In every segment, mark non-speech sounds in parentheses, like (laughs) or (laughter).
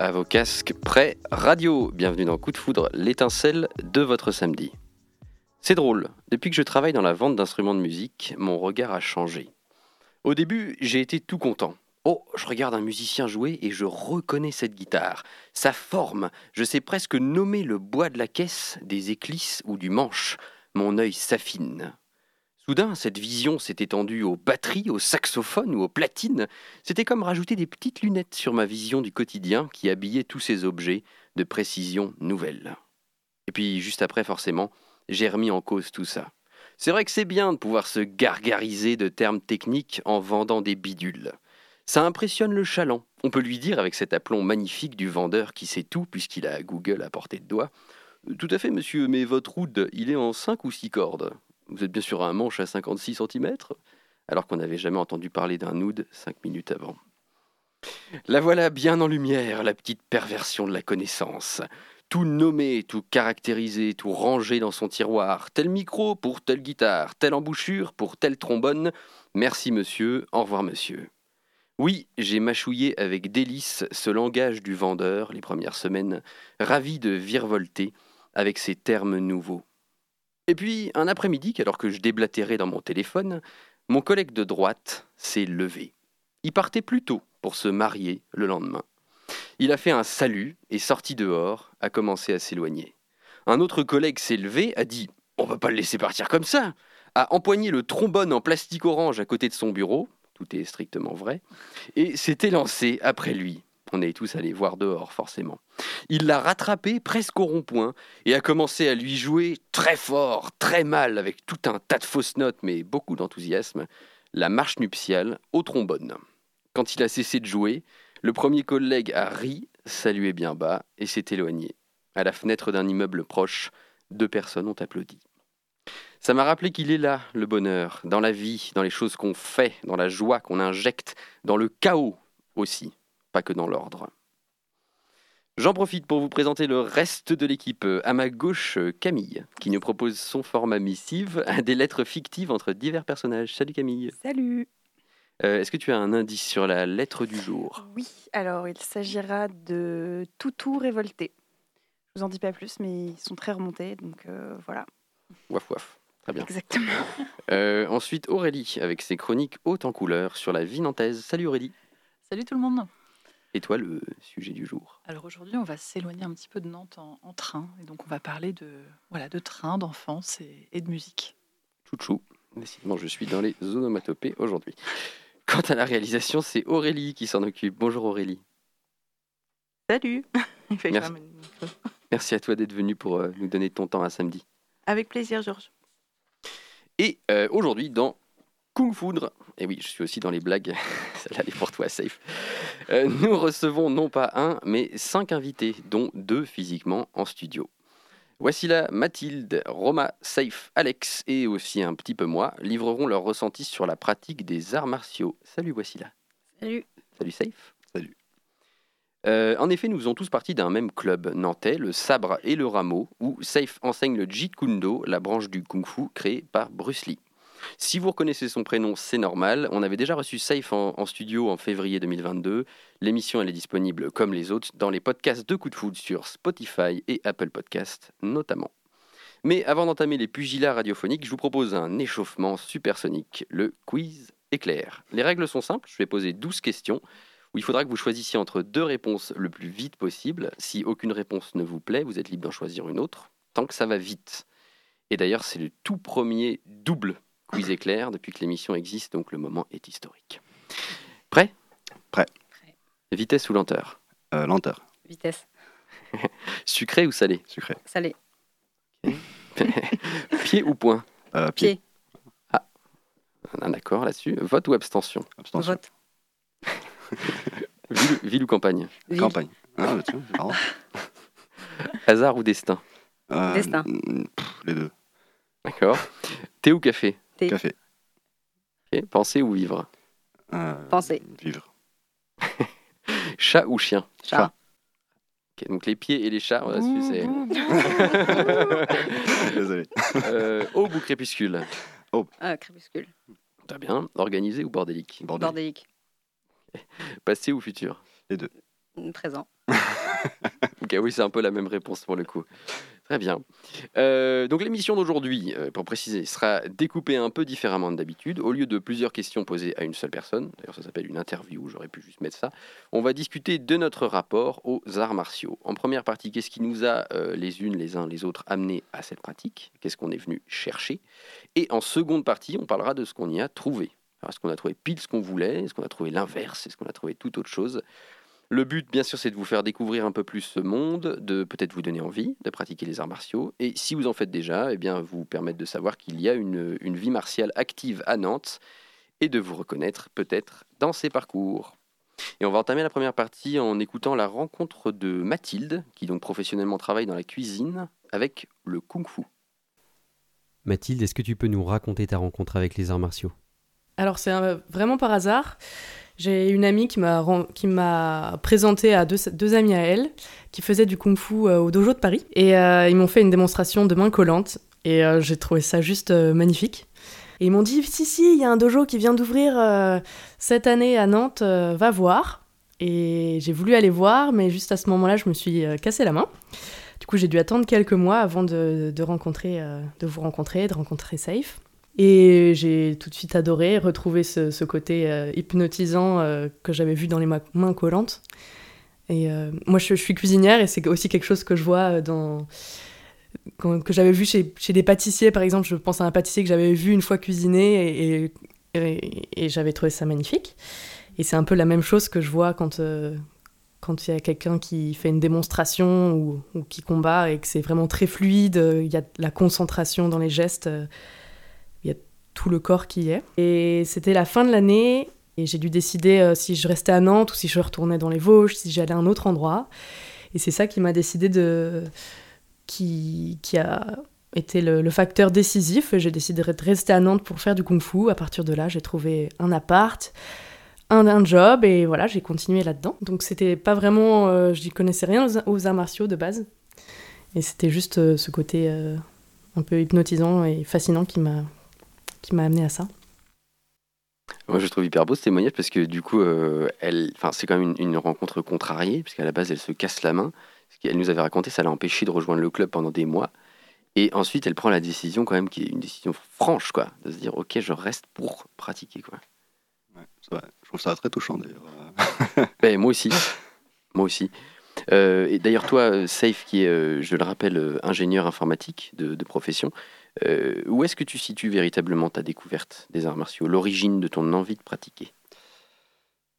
À vos casques prêts, radio. Bienvenue dans Coup de foudre, l'étincelle de votre samedi. C'est drôle, depuis que je travaille dans la vente d'instruments de musique, mon regard a changé. Au début, j'ai été tout content. Oh, je regarde un musicien jouer et je reconnais cette guitare. Sa forme, je sais presque nommer le bois de la caisse, des éclisses ou du manche. Mon œil s'affine. Soudain, cette vision s'est étendue aux batteries, aux saxophones ou aux platines. C'était comme rajouter des petites lunettes sur ma vision du quotidien qui habillait tous ces objets de précision nouvelle. Et puis, juste après, forcément, j'ai remis en cause tout ça. C'est vrai que c'est bien de pouvoir se gargariser de termes techniques en vendant des bidules. Ça impressionne le chaland. On peut lui dire avec cet aplomb magnifique du vendeur qui sait tout puisqu'il a Google à portée de doigt. Tout à fait, monsieur, mais votre oud, il est en 5 ou 6 cordes vous êtes bien sûr un manche à 56 cm, alors qu'on n'avait jamais entendu parler d'un oud cinq minutes avant. La voilà bien en lumière, la petite perversion de la connaissance. Tout nommé, tout caractérisé, tout rangé dans son tiroir. Tel micro pour telle guitare, telle embouchure pour telle trombone. Merci monsieur, au revoir monsieur. Oui, j'ai mâchouillé avec délice ce langage du vendeur les premières semaines, ravi de virevolter avec ces termes nouveaux. Et puis, un après-midi, alors que je déblatérais dans mon téléphone, mon collègue de droite s'est levé. Il partait plus tôt pour se marier le lendemain. Il a fait un salut et sorti dehors, a commencé à s'éloigner. Un autre collègue s'est levé, a dit On va pas le laisser partir comme ça a empoigné le trombone en plastique orange à côté de son bureau, tout est strictement vrai, et s'est élancé après lui. On est tous allés voir dehors, forcément. Il l'a rattrapé presque au rond-point et a commencé à lui jouer très fort, très mal, avec tout un tas de fausses notes, mais beaucoup d'enthousiasme, la marche nuptiale au trombone. Quand il a cessé de jouer, le premier collègue a ri, salué bien bas et s'est éloigné. À la fenêtre d'un immeuble proche, deux personnes ont applaudi. Ça m'a rappelé qu'il est là, le bonheur, dans la vie, dans les choses qu'on fait, dans la joie qu'on injecte, dans le chaos aussi pas que dans l'ordre. J'en profite pour vous présenter le reste de l'équipe. À ma gauche, Camille, qui nous propose son format missive, (laughs) des lettres fictives entre divers personnages. Salut Camille. Salut. Euh, est-ce que tu as un indice sur la lettre du jour? Oui, alors il s'agira de Toutou révolté. Je vous en dis pas plus, mais ils sont très remontés, donc euh, voilà. Waf waf. Très bien. Exactement. (laughs) Euh, ensuite, Aurélie, avec ses chroniques hautes en couleurs sur la vie nantaise. Salut Aurélie. Salut tout le monde. Et toi, le sujet du jour? Alors aujourd'hui, on va s'éloigner un petit peu de Nantes en, train. Et donc, on va parler de, voilà, de train, d'enfance et, de musique. Chouchou. Décidément, je suis dans les onomatopées aujourd'hui. Quant à la réalisation, c'est Aurélie qui s'en occupe. Bonjour Aurélie. Salut. (laughs) Merci. Merci à toi d'être venu pour euh, nous donner ton temps à samedi. Avec plaisir, Georges. Et euh, aujourd'hui, dans Kung Foudre. Et oui, je suis aussi dans les blagues. (laughs) Celle-là est pour toi, safe. Euh, nous recevons non pas un, mais cinq invités, dont deux physiquement en studio. Voici là Mathilde, Roma, Safe, Alex et aussi un petit peu moi livreront leurs ressentis sur la pratique des arts martiaux. Salut, voici là. Salut. Salut, Safe. Salut. Euh, en effet, nous faisons tous partie d'un même club nantais, le Sabre et le Rameau, où Safe enseigne le Jeet Kune Do, la branche du Kung Fu créée par Bruce Lee. Si vous reconnaissez son prénom, c'est normal. On avait déjà reçu Safe en, studio en février 2022. L'émission, elle est disponible, comme les autres, dans les podcasts de Coup de Foot sur Spotify et Apple Podcasts notamment. Mais avant d'entamer les pugilats radiophoniques, je vous propose un échauffement supersonique, le quiz éclair. Les règles sont simples, je vais poser 12 questions où il faudra que vous choisissiez entre deux réponses le plus vite possible. Si aucune réponse ne vous plaît, vous êtes libre d'en choisir une autre, tant que ça va vite. Et d'ailleurs, c'est le tout premier double quiz éclair depuis que l'émission existe, donc le moment est historique. Prêt? Prêt. Vitesse ou lenteur? Euh, Lenteur. Vitesse. (laughs) Sucré ou salé? Sucré. Salé. (laughs) pied ou point? Euh, Pied. Ah, d'accord là-dessus. Vote ou abstention? Abstention. Vote. ville, ou campagne? Campagne. Ah, (laughs) Hasard ou destin? Euh, Destin. les deux. D'accord. Thé ou café? Café. Penser ou vivre euh, Penser. Vivre. (laughs) Chat ou chien Chat. donc les pieds et les chats, on c'est... (laughs) Désolé. Euh, aube ou crépuscule Aube. Ah, crépuscule. Très bien. Organisé ou bordélique Bordélique. Bordélique. Passé ou futur Les deux. Présent. (laughs) Ok, oui, c'est un peu la même réponse pour le coup. Très bien. Euh, donc l'émission d'aujourd'hui, euh, pour préciser, sera découpée un peu différemment d'habitude. Au lieu de plusieurs questions posées à une seule personne, d'ailleurs ça s'appelle une interview, j'aurais pu juste mettre ça, on va discuter de notre rapport aux arts martiaux. En première partie, qu'est-ce qui nous a euh, les unes, les uns, les autres amenés à cette pratique? Qu'est-ce qu'on est venu chercher? Et en seconde partie, on parlera de ce qu'on y a trouvé. Est-ce qu'on a trouvé pile ce qu'on voulait? Est-ce qu'on a trouvé l'inverse? Est-ce qu'on a trouvé toute autre chose? Le but, bien sûr, c'est de vous faire découvrir un peu plus ce monde, de peut-être vous donner envie de pratiquer les arts martiaux, et si vous en faites déjà, eh bien, vous permettre de savoir qu'il y a une, une vie martiale active à Nantes, et de vous reconnaître peut-être dans ces parcours. Et on va entamer la première partie en écoutant la rencontre de Mathilde, qui donc professionnellement travaille dans la cuisine avec le kung-fu. Mathilde, est-ce que tu peux nous raconter ta rencontre avec les arts martiaux? Alors c'est vraiment par hasard. J'ai une amie qui m'a présenté à deux, deux amis à elle qui faisaient du kung-fu euh, au dojo de Paris et euh, ils m'ont fait une démonstration de main collante et euh, j'ai trouvé ça juste magnifique. Et ils m'ont dit si si, il y a un dojo qui vient d'ouvrir cette année à Nantes, va voir. Et j'ai voulu aller voir, mais juste à ce moment-là, je me suis cassé la main. Du coup, j'ai dû attendre quelques mois avant de vous rencontrer, de rencontrer Safe. Et j'ai tout de suite adoré retrouver ce, côté euh, hypnotisant euh, que j'avais vu dans les ma- mains collantes. Et euh, moi, je, suis cuisinière et c'est aussi quelque chose que je vois dans quand- que j'avais vu chez, des pâtissiers, par exemple. Je pense à un pâtissier que j'avais vu une fois cuisiner et, j'avais trouvé ça magnifique. Et c'est un peu la même chose que je vois quand quand il y a quelqu'un qui fait une démonstration ou, ou qui combat et que c'est vraiment très fluide, il y a de la concentration dans les gestes, tout le corps qui y est. Et c'était la fin de l'année et j'ai dû décider euh, si je restais à Nantes ou si je retournais dans les Vosges, si j'allais à un autre endroit. Et c'est ça qui m'a décidé de. qui, qui a été le, facteur décisif. J'ai décidé de rester à Nantes pour faire du kung-fu. À partir de là, j'ai trouvé un appart, un, job et voilà, j'ai continué là-dedans. Donc c'était pas vraiment. euh, je n'y connaissais rien aux, aux arts martiaux de base. Et c'était juste euh, ce côté euh, un peu hypnotisant et fascinant qui m'a qui m'a amené à ça. Moi, je trouve hyper beau ce témoignage parce que du coup, euh, elle, enfin, c'est quand même une, une rencontre contrariée, puisqu'à la base, elle se casse la main. Ce qu'elle nous avait raconté, ça l'a empêché de rejoindre le club pendant des mois. Et ensuite, elle prend la décision, quand même, qui est une décision franche, quoi, de se dire, ok, je reste pour pratiquer, quoi. Ouais, vrai. Je trouve ça très touchant d'ailleurs. (laughs) Ben, moi aussi, moi aussi. Euh, et d'ailleurs, toi, euh, Safe, qui est, je le rappelle, ingénieur informatique de, de profession, euh, où est-ce que tu situes véritablement ta découverte des arts martiaux, l'origine de ton envie de pratiquer?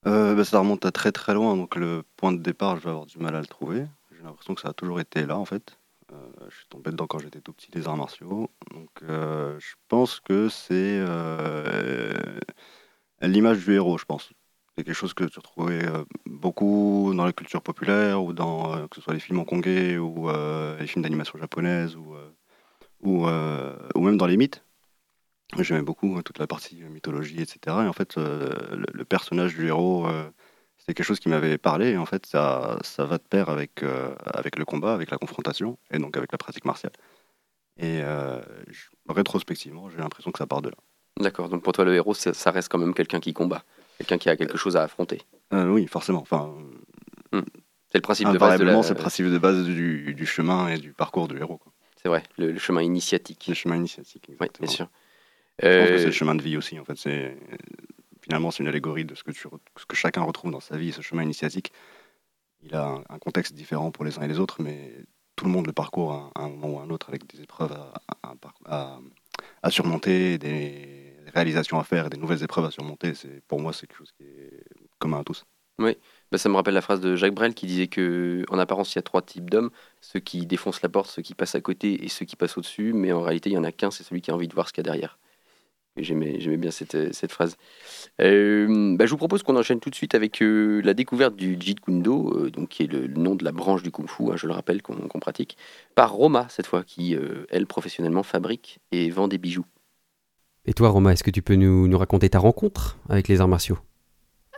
Euh, bah, ça remonte à très très loin, donc le point de départ, je vais avoir du mal à le trouver. J'ai l'impression que ça a toujours été là en fait. Euh, je suis tombé dedans quand j'étais tout petit, les arts martiaux. Donc je pense que c'est l'image du héros, je pense. C'est quelque chose que tu retrouvais beaucoup dans la culture populaire ou dans que ce soit les films hongkongais ou les films d'animation japonaise ou, ou, euh, ou même dans les mythes. J'aimais beaucoup euh, toute la partie mythologie, etc. Et en fait, euh, le, le personnage du héros, euh, c'était quelque chose qui m'avait parlé. Et en fait, ça, ça va de pair avec, avec le combat, avec la confrontation, et donc avec la pratique martiale. Et rétrospectivement, j'ai l'impression que ça part de là. D'accord, donc pour toi, le héros, ça, reste quand même quelqu'un qui combat, quelqu'un qui a quelque chose à affronter. Euh, oui, forcément. Enfin, C'est le principe de base de invariablement, la... c'est le principe de base du, du chemin et du parcours du héros. quoi. C'est vrai, le, le chemin initiatique. Le chemin initiatique, Oui, bien sûr. Je pense que Euh, c'est le chemin de vie aussi. En fait, c'est finalement c'est une allégorie de ce que tu re- ce que chacun retrouve dans sa vie. Ce chemin initiatique, il a un, un contexte différent pour les uns et les autres, mais tout le monde le parcourt à, à un moment ou à un autre avec des épreuves à, à- surmonter, des réalisations à faire des nouvelles épreuves à surmonter. C'est pour moi c'est quelque chose qui est commun à tous. Bah, ça me rappelle la phrase de Jacques Brel qui disait que en apparence, il y a trois types d'hommes ceux qui défoncent la porte, ceux qui passent à côté et ceux qui passent au-dessus. Mais en réalité, il y en a qu'un, c'est celui qui a envie de voir ce qu'il y a derrière. J'aimais, bien cette, euh, phrase. Euh, bah, je vous propose qu'on enchaîne tout de suite avec euh, la découverte du Jeet Kune Do, donc qui est le, nom de la branche du Kung Fu, hein, je le rappelle, qu'on pratique, par Roma cette fois, qui elle professionnellement fabrique et vend des bijoux. Et toi, Roma, est-ce que tu peux nous raconter ta rencontre avec les arts martiaux?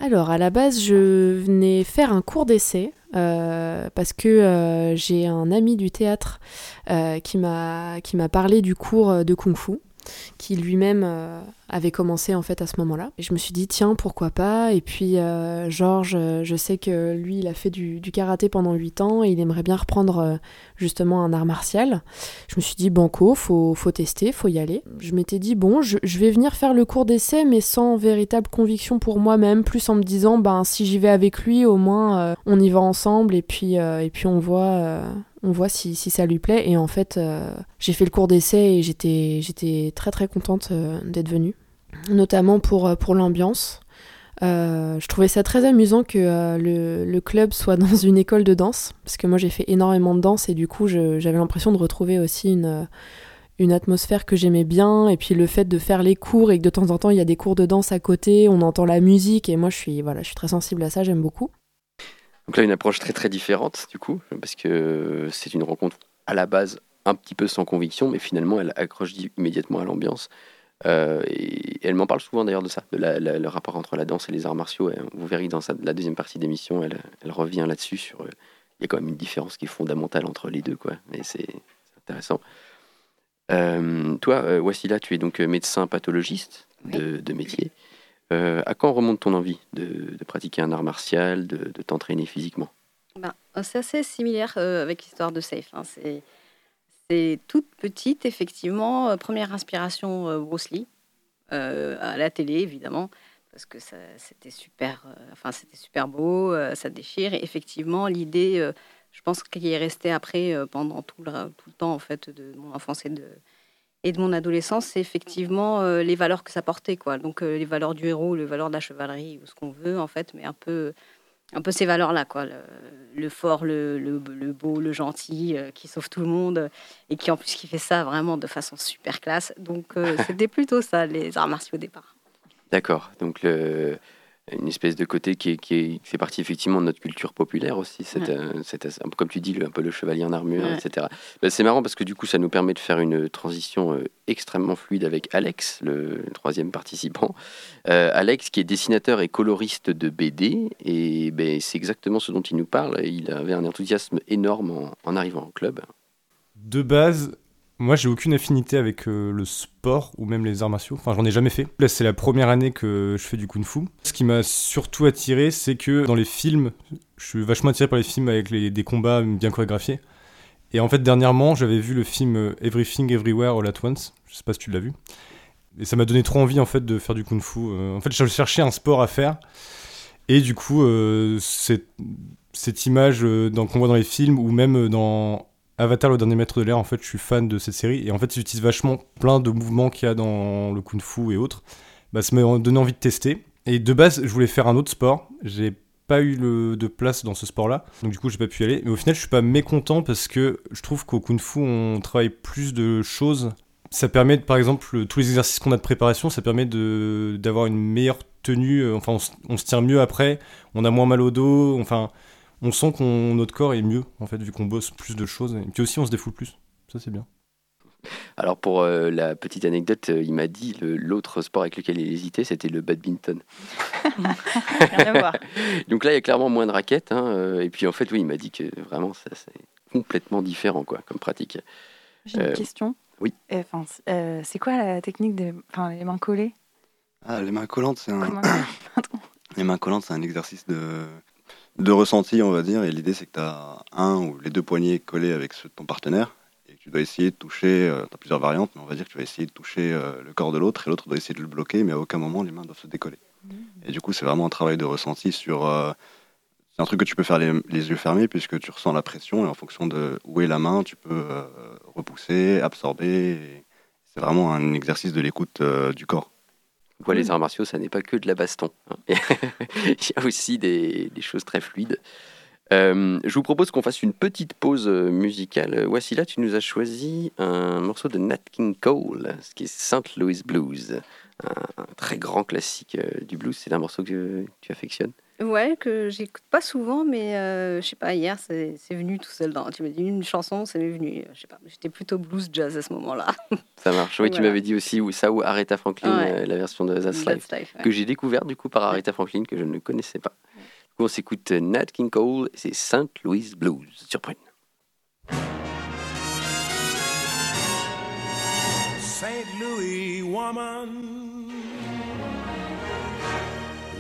Alors, à la base, je venais faire un cours d'essai euh, parce que euh, j'ai un ami du théâtre euh, qui m'a parlé du cours de kung-fu. Qui lui-même euh, avait commencé en fait à ce moment-là. Et je me suis dit tiens pourquoi pas? Et puis euh, Georges, euh, je sais que lui il a fait du, karaté pendant 8 ans et il aimerait bien reprendre justement un art martial. Je me suis dit banco, faut, faut tester, faut y aller. Je m'étais dit bon je, vais venir faire le cours d'essai mais sans véritable conviction pour moi-même, plus en me disant ben si j'y vais avec lui au moins on y va ensemble et puis, et puis on voit on voit si, ça lui plaît. Et en fait, euh, j'ai fait le cours d'essai et j'étais, j'étais très très contente euh, d'être venue, notamment pour, euh, pour l'ambiance. je trouvais ça très amusant que le, club soit dans une école de danse, parce que moi j'ai fait énormément de danse et du coup j'avais l'impression de retrouver aussi une, une atmosphère que j'aimais bien, et puis le fait de faire les cours et que de temps en temps il y a des cours de danse à côté, on entend la musique, et moi je suis, voilà, je suis très sensible à ça, j'aime beaucoup. Donc là, une approche très très différente du coup, parce que c'est une rencontre à la base un petit peu sans conviction, mais finalement elle accroche immédiatement à l'ambiance. Euh, et elle m'en parle souvent d'ailleurs de ça, de le rapport entre la danse et les arts martiaux. vous verrez dans la deuxième partie d'émission, elle, elle, revient là-dessus. Sur, euh, il y a quand même une différence qui est fondamentale entre les deux, quoi. Mais c'est intéressant. Euh, toi, Wassila, tu es donc médecin pathologiste de, de métier. Euh, à quand remonte ton envie de, pratiquer un art martial, de, t'entraîner physiquement? Ben, C'est assez similaire euh, avec l'histoire de Safe. Hein. C'est toute petite, effectivement. Euh, première inspiration, Bruce Lee, à la télé, évidemment, parce que c'était super, enfin, c'était super beau, ça déchire. Effectivement, l'idée, je pense qu'il est resté après, pendant tout le, tout le temps, en fait, de mon enfance et de, et de mon adolescence, c'est effectivement euh, les valeurs que ça portait, quoi. Donc euh, les valeurs du héros, les valeurs de la chevalerie, ou ce qu'on veut, en fait, mais un peu, un peu ces valeurs-là, quoi. Le, fort, le, le, beau, le gentil, euh, qui sauve tout le monde, et qui en plus qui fait ça vraiment de façon super classe. Donc (laughs) c'était plutôt ça, les arts martiaux au départ. D'accord. Donc le une espèce de côté qui, qui, fait partie effectivement de notre culture populaire aussi, c'est comme tu dis, le, un peu le chevalier en armure, etc. Bah, c'est marrant parce que du coup, ça nous permet de faire une transition euh, extrêmement fluide avec Alex, le, troisième participant. Euh, Alex, qui est dessinateur et coloriste de BD, et ben, c'est exactement ce dont il nous parle. Il avait un enthousiasme énorme en, en arrivant au club. De base, moi, j'ai aucune affinité avec euh, le sport ou même les arts martiaux. Enfin, j'en ai jamais fait. Là, c'est la première année que je fais du kung-fu. Ce qui m'a surtout attiré, c'est que dans les films, je suis vachement attiré par les films avec des combats bien chorégraphiés. Et en fait, dernièrement, j'avais vu le film euh, Everything Everywhere All at Once. Je sais pas si tu l'as vu. Et ça m'a donné trop envie en fait de faire du kung-fu. Euh, en fait, je cherchais un sport à faire. Et du coup, cette image qu'on voit dans les films ou même dans Avatar, le dernier maître de l'air, en fait, je suis fan de cette série. Et en fait, j'utilise vachement plein de mouvements qu'il y a dans le kung fu et autres. Bah, ça m'a donné envie de tester. Et de base, je voulais faire un autre sport. J'ai pas eu de place dans ce sport-là. Donc, du coup, j'ai pas pu y aller. Mais au final, je suis pas mécontent parce que je trouve qu'au kung fu, on travaille plus de choses. Ça permet, par exemple, tous les exercices qu'on a de préparation, ça permet d'avoir une meilleure tenue. Enfin, on, on se tient mieux après. On a moins mal au dos. Enfin on sent que notre corps est mieux, en fait, vu qu'on bosse plus de choses. Et puis aussi, on se défoule plus. Ça, c'est bien. Alors pour euh, la petite anecdote, euh, il m'a dit l'autre sport avec lequel il hésitait, c'était le badminton. (laughs) Rien à voir. (laughs) Donc là, il y a clairement moins de raquettes. Hein, euh, et puis en fait, oui, il m'a dit que vraiment, ça c'est complètement différent quoi, comme pratique. J'ai une question. Oui. Enfin, c'est quoi la technique des enfin, les mains collées? Ah, Les mains collantes, c'est un... les mains collantes, c'est un exercice de de ressenti, on va dire. Et l'idée, c'est que tu as un ou les deux poignets collés avec ceux de ton partenaire. Et tu dois essayer de toucher, euh, tu as plusieurs variantes, mais on va dire que tu vas essayer de toucher euh, le corps de l'autre et l'autre doit essayer de le bloquer, mais à aucun moment les mains doivent se décoller. Mmh. Et du coup, c'est vraiment un travail de ressenti sur. Euh, c'est un truc que tu peux faire les, yeux fermés puisque tu ressens la pression et en fonction de où est la main, tu peux repousser, absorber. C'est vraiment un exercice de l'écoute du corps les arts martiaux, ça n'est pas que de la baston. Hein. (laughs) Il y a aussi des, choses très fluides. Euh, je vous propose qu'on fasse une petite pause euh, musicale. Voici là, tu nous as choisi un morceau de Nat King Cole, ce qui est St. Louis Blues, un, très grand classique euh, du blues. C'est un morceau que tu affectionnes? Ouais, que j'écoute pas souvent, mais euh, je sais pas, hier, c'est venu tout seul. Dans, tu m'as dit une chanson, c'est venu. Je sais pas, j'étais plutôt blues jazz à ce moment-là. Ça marche. Oui, (laughs) tu m'avais dit aussi ou ça ou Aretha Franklin, euh, la version de That's Life, que j'ai découvert du coup par Aretha Franklin, que je ne connaissais pas. Du coup, on s'écoute Nat King Cole, c'est St. Louis Blues sur St. Louis woman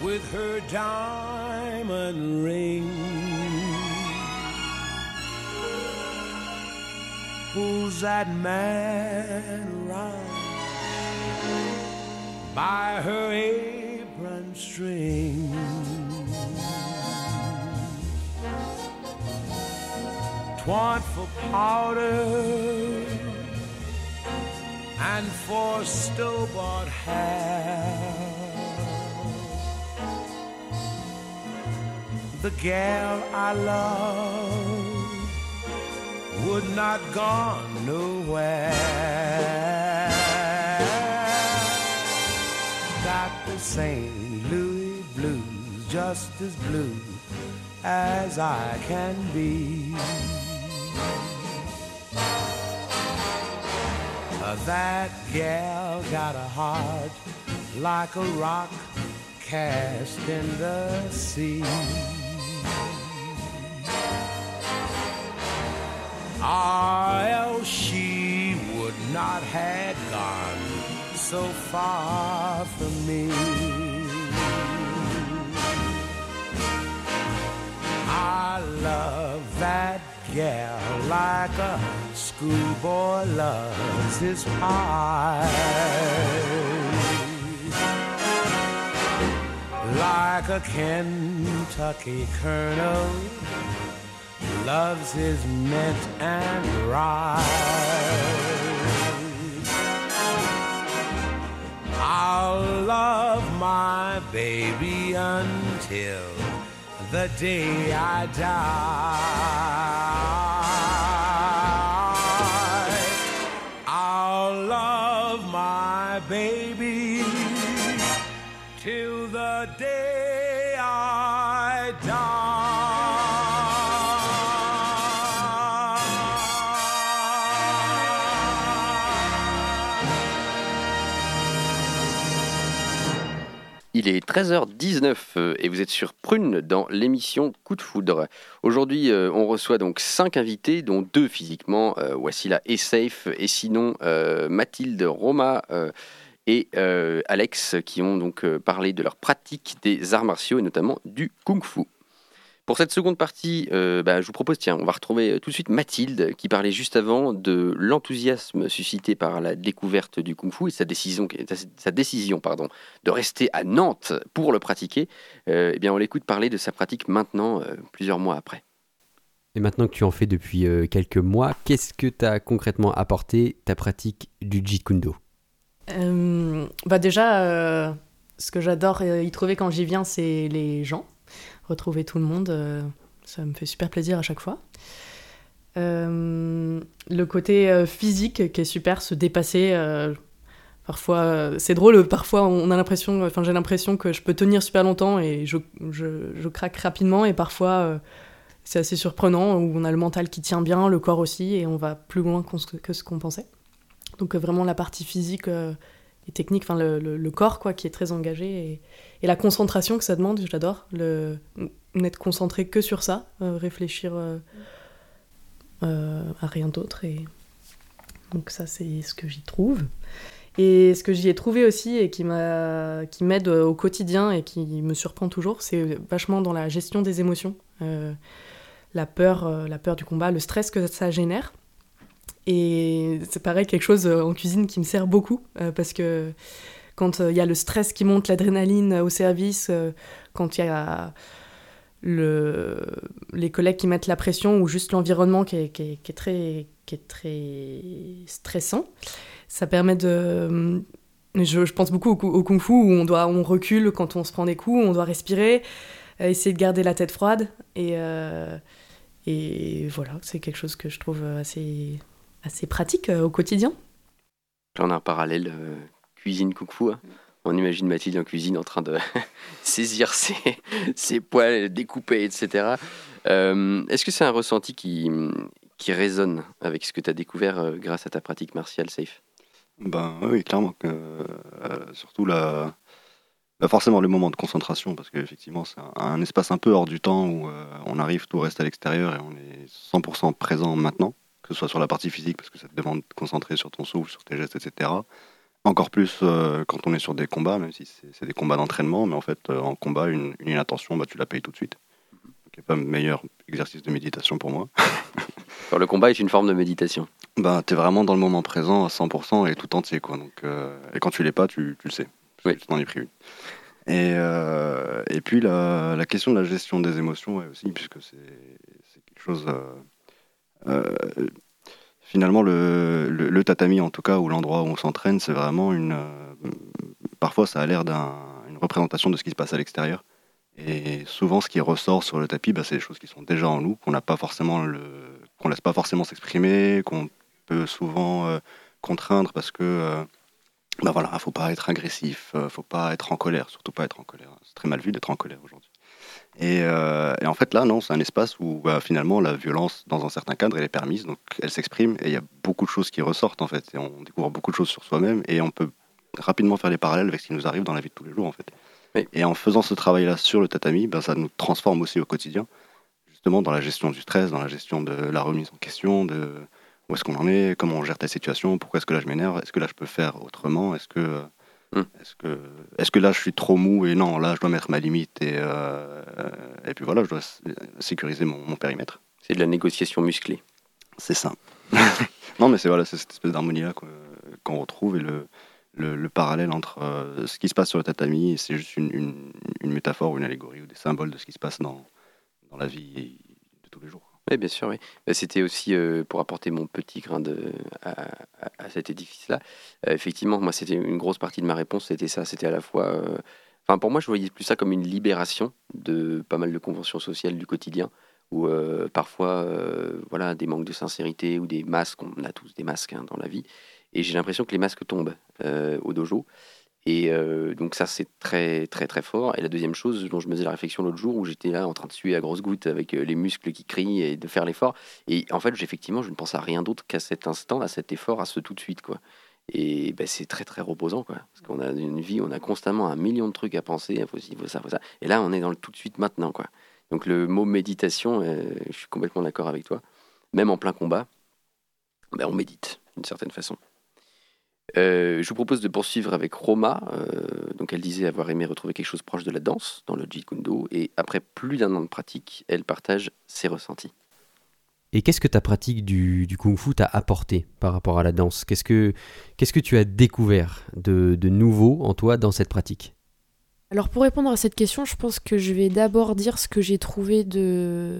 with her diamond ring. Pulls that man around by her apron string. Twant for powder and for store-bought hair. The gal I love would not gone nowhere. Got the St. Louis blues, just as blue as I can be. Uh, That gal got a heart like a rock cast in the sea. Or else she would not have gone so far from me. I love that gal like a schoolboy loves his pie. Like a Kentucky colonel loves his mint and rye. I'll love my baby until the day I die. Il est 13h19 euh, et vous êtes sur Prune dans l'émission Coup de foudre. Aujourd'hui, euh, on reçoit donc cinq invités, dont deux physiquement, euh, Wassila et Safe, et sinon euh, Mathilde, Roma euh, et euh, Alex, qui ont donc euh, parlé de leur pratique des arts martiaux et notamment du kung-fu. Pour cette seconde partie, euh, bah, je vous propose, tiens, on va retrouver euh, tout de suite Mathilde qui parlait juste avant de l'enthousiasme suscité par la découverte du kung-fu et sa décision, sa décision pardon, de rester à Nantes pour le pratiquer. Euh, eh bien, on l'écoute parler de sa pratique maintenant, euh, plusieurs mois après. Et maintenant que tu en fais depuis euh, quelques mois, qu'est-ce que t'as concrètement apporté ta pratique du Jeet Kune Do? Euh, bah déjà, euh, ce que j'adore y trouver quand j'y viens, c'est les gens. Retrouver tout le monde, euh, ça me fait super plaisir à chaque fois. Euh, le côté euh, physique qui est super, se dépasser. parfois, c'est drôle, parfois on a l'impression, enfin j'ai l'impression que je peux tenir super longtemps et je, je, je craque rapidement et parfois c'est assez surprenant où on a le mental qui tient bien, le corps aussi et on va plus loin que ce qu'on pensait. Donc vraiment la partie physique euh, et technique, enfin le, le- corps quoi, qui est très engagé et, et la concentration que ça demande, j'adore. Le n'être concentré que sur ça, euh, réfléchir euh, euh, à rien d'autre et donc ça c'est ce que j'y trouve. Et ce que j'y ai trouvé aussi et qui m'a qui m'aide au quotidien et qui me surprend toujours, c'est vachement dans la gestion des émotions, la peur, la peur du combat, le stress que ça génère. Et c'est pareil, quelque chose euh, en cuisine qui me sert beaucoup, euh, parce que quand euh, il y a le stress qui monte, l'adrénaline au service, quand il y a le, les collègues qui mettent la pression ou juste l'environnement qui est, très, qui est très stressant, ça permet de... Je, pense beaucoup au, ku- au kung-fu où on, doit, on recule quand on se prend des coups, on doit respirer, essayer de garder la tête froide. Et, et voilà, c'est quelque chose que je trouve assez, assez pratique euh, au quotidien. Là, on a un parallèle euh, cuisine kung-fu. hein. On imagine Mathilde en cuisine en train de (laughs) saisir ses, ses poils, découper, etc. Euh, Est-ce que c'est un ressenti qui, qui résonne avec ce que tu as découvert euh, grâce à ta pratique martiale, Safe Ben oui, clairement. Euh, surtout la, bah, forcément le moment de concentration, parce qu'effectivement c'est un, un espace un peu hors du temps où euh, on arrive, tout reste à l'extérieur et on est 100% présent maintenant, ce soit sur la partie physique, parce que ça te demande de te concentrer sur ton souffle, sur tes gestes, etc. Encore plus euh, quand on est sur des combats, même si c'est des combats d'entraînement, mais en fait, euh, en combat, une, une inattention, bah, tu la payes tout de suite. Donc, il n'y a pas meilleur exercice de méditation pour moi. (laughs) Alors, le combat est une forme de méditation. Bah, tu es vraiment dans le moment présent à 100% et tout entier. Quoi. Donc, euh, et quand tu l'es pas, tu, tu le sais. Oui. tu t'en es pris une. Et, et puis la, la question de la gestion des émotions ouais, aussi, puisque c'est c'est quelque chose. Euh, finalement, le, le, tatami, en tout cas, ou l'endroit où on s'entraîne, c'est vraiment une. euh, parfois, ça a l'air d'une représentation de ce qui se passe à l'extérieur. Et souvent, ce qui ressort sur le tapis, bah, c'est des choses qui sont déjà en nous, qu'on n'a pas forcément le, qu'on laisse pas forcément s'exprimer, qu'on peut souvent euh, contraindre parce que, euh, bah voilà, faut pas être agressif, faut pas être en colère, surtout pas être en colère. C'est très mal vu d'être en colère aujourd'hui. Et, euh, et en fait, là, non, c'est un espace où bah, finalement la violence, dans un certain cadre, elle est permise, donc elle s'exprime et il y a beaucoup de choses qui ressortent en fait. Et on découvre beaucoup de choses sur soi-même et on peut rapidement faire les parallèles avec ce qui nous arrive dans la vie de tous les jours en fait. Oui. Et en faisant ce travail-là sur le tatami, bah, ça nous transforme aussi au quotidien, justement dans la gestion du stress, dans la gestion de la remise en question, de où est-ce qu'on en est, comment on gère ta situation, pourquoi est-ce que là je m'énerve, est-ce que là je peux faire autrement, est-ce que, Hmm. est-ce que, est-ce que là je suis trop mou et non, là je dois mettre ma limite et, euh, et puis voilà, je dois sécuriser mon, mon périmètre. C'est de la négociation musclée. C'est ça. (laughs) non, mais c'est voilà, cette espèce d'harmonie-là qu'on retrouve et le, le, le parallèle entre euh, ce qui se passe sur le tatami, c'est juste une, une, une métaphore ou une allégorie ou des symboles de ce qui se passe dans, dans la vie de tous les jours. Oui, bien sûr, oui. Bah, C'était aussi euh, pour apporter mon petit grain de, à, cet édifice-là. Euh, effectivement, moi, c'était une grosse partie de ma réponse, c'était ça. C'était à la fois. euh, Enfin, pour moi, je voyais plus ça comme une libération de pas mal de conventions sociales du quotidien, où parfois, voilà, des manques de sincérité ou des masques, on a tous des masques hein, dans la vie, et j'ai l'impression que les masques tombent au dojo. Et donc ça, c'est très, très, très fort. Et la deuxième chose dont je me faisais la réflexion l'autre jour, où j'étais là en train de suer à grosses gouttes avec les muscles qui crient et de faire l'effort. Et en fait, effectivement, je ne pense à rien d'autre qu'à cet instant, à cet effort, à ce tout de suite, quoi. Et ben, c'est très, très reposant, quoi. Parce qu'on a une vie, on a constamment un million de trucs à penser, il faut faut ça, faut ça. Et là, on est dans le tout de suite maintenant, quoi. Donc le mot méditation, je suis complètement d'accord avec toi. Même en plein combat, ben, on médite, d'une certaine façon. Euh, je vous propose de poursuivre avec Roma. Euh, donc, elle disait avoir aimé retrouver quelque chose proche de la danse dans le Jeet Kune Do. Et après plus d'un an de pratique, elle partage ses ressentis. Et qu'est-ce que ta pratique du, kung fu t'a apporté par rapport à la danse? Qu'est-ce que tu as découvert de nouveau en toi dans cette pratique? Alors pour répondre à cette question, je pense que je vais d'abord dire ce que j'ai trouvé de,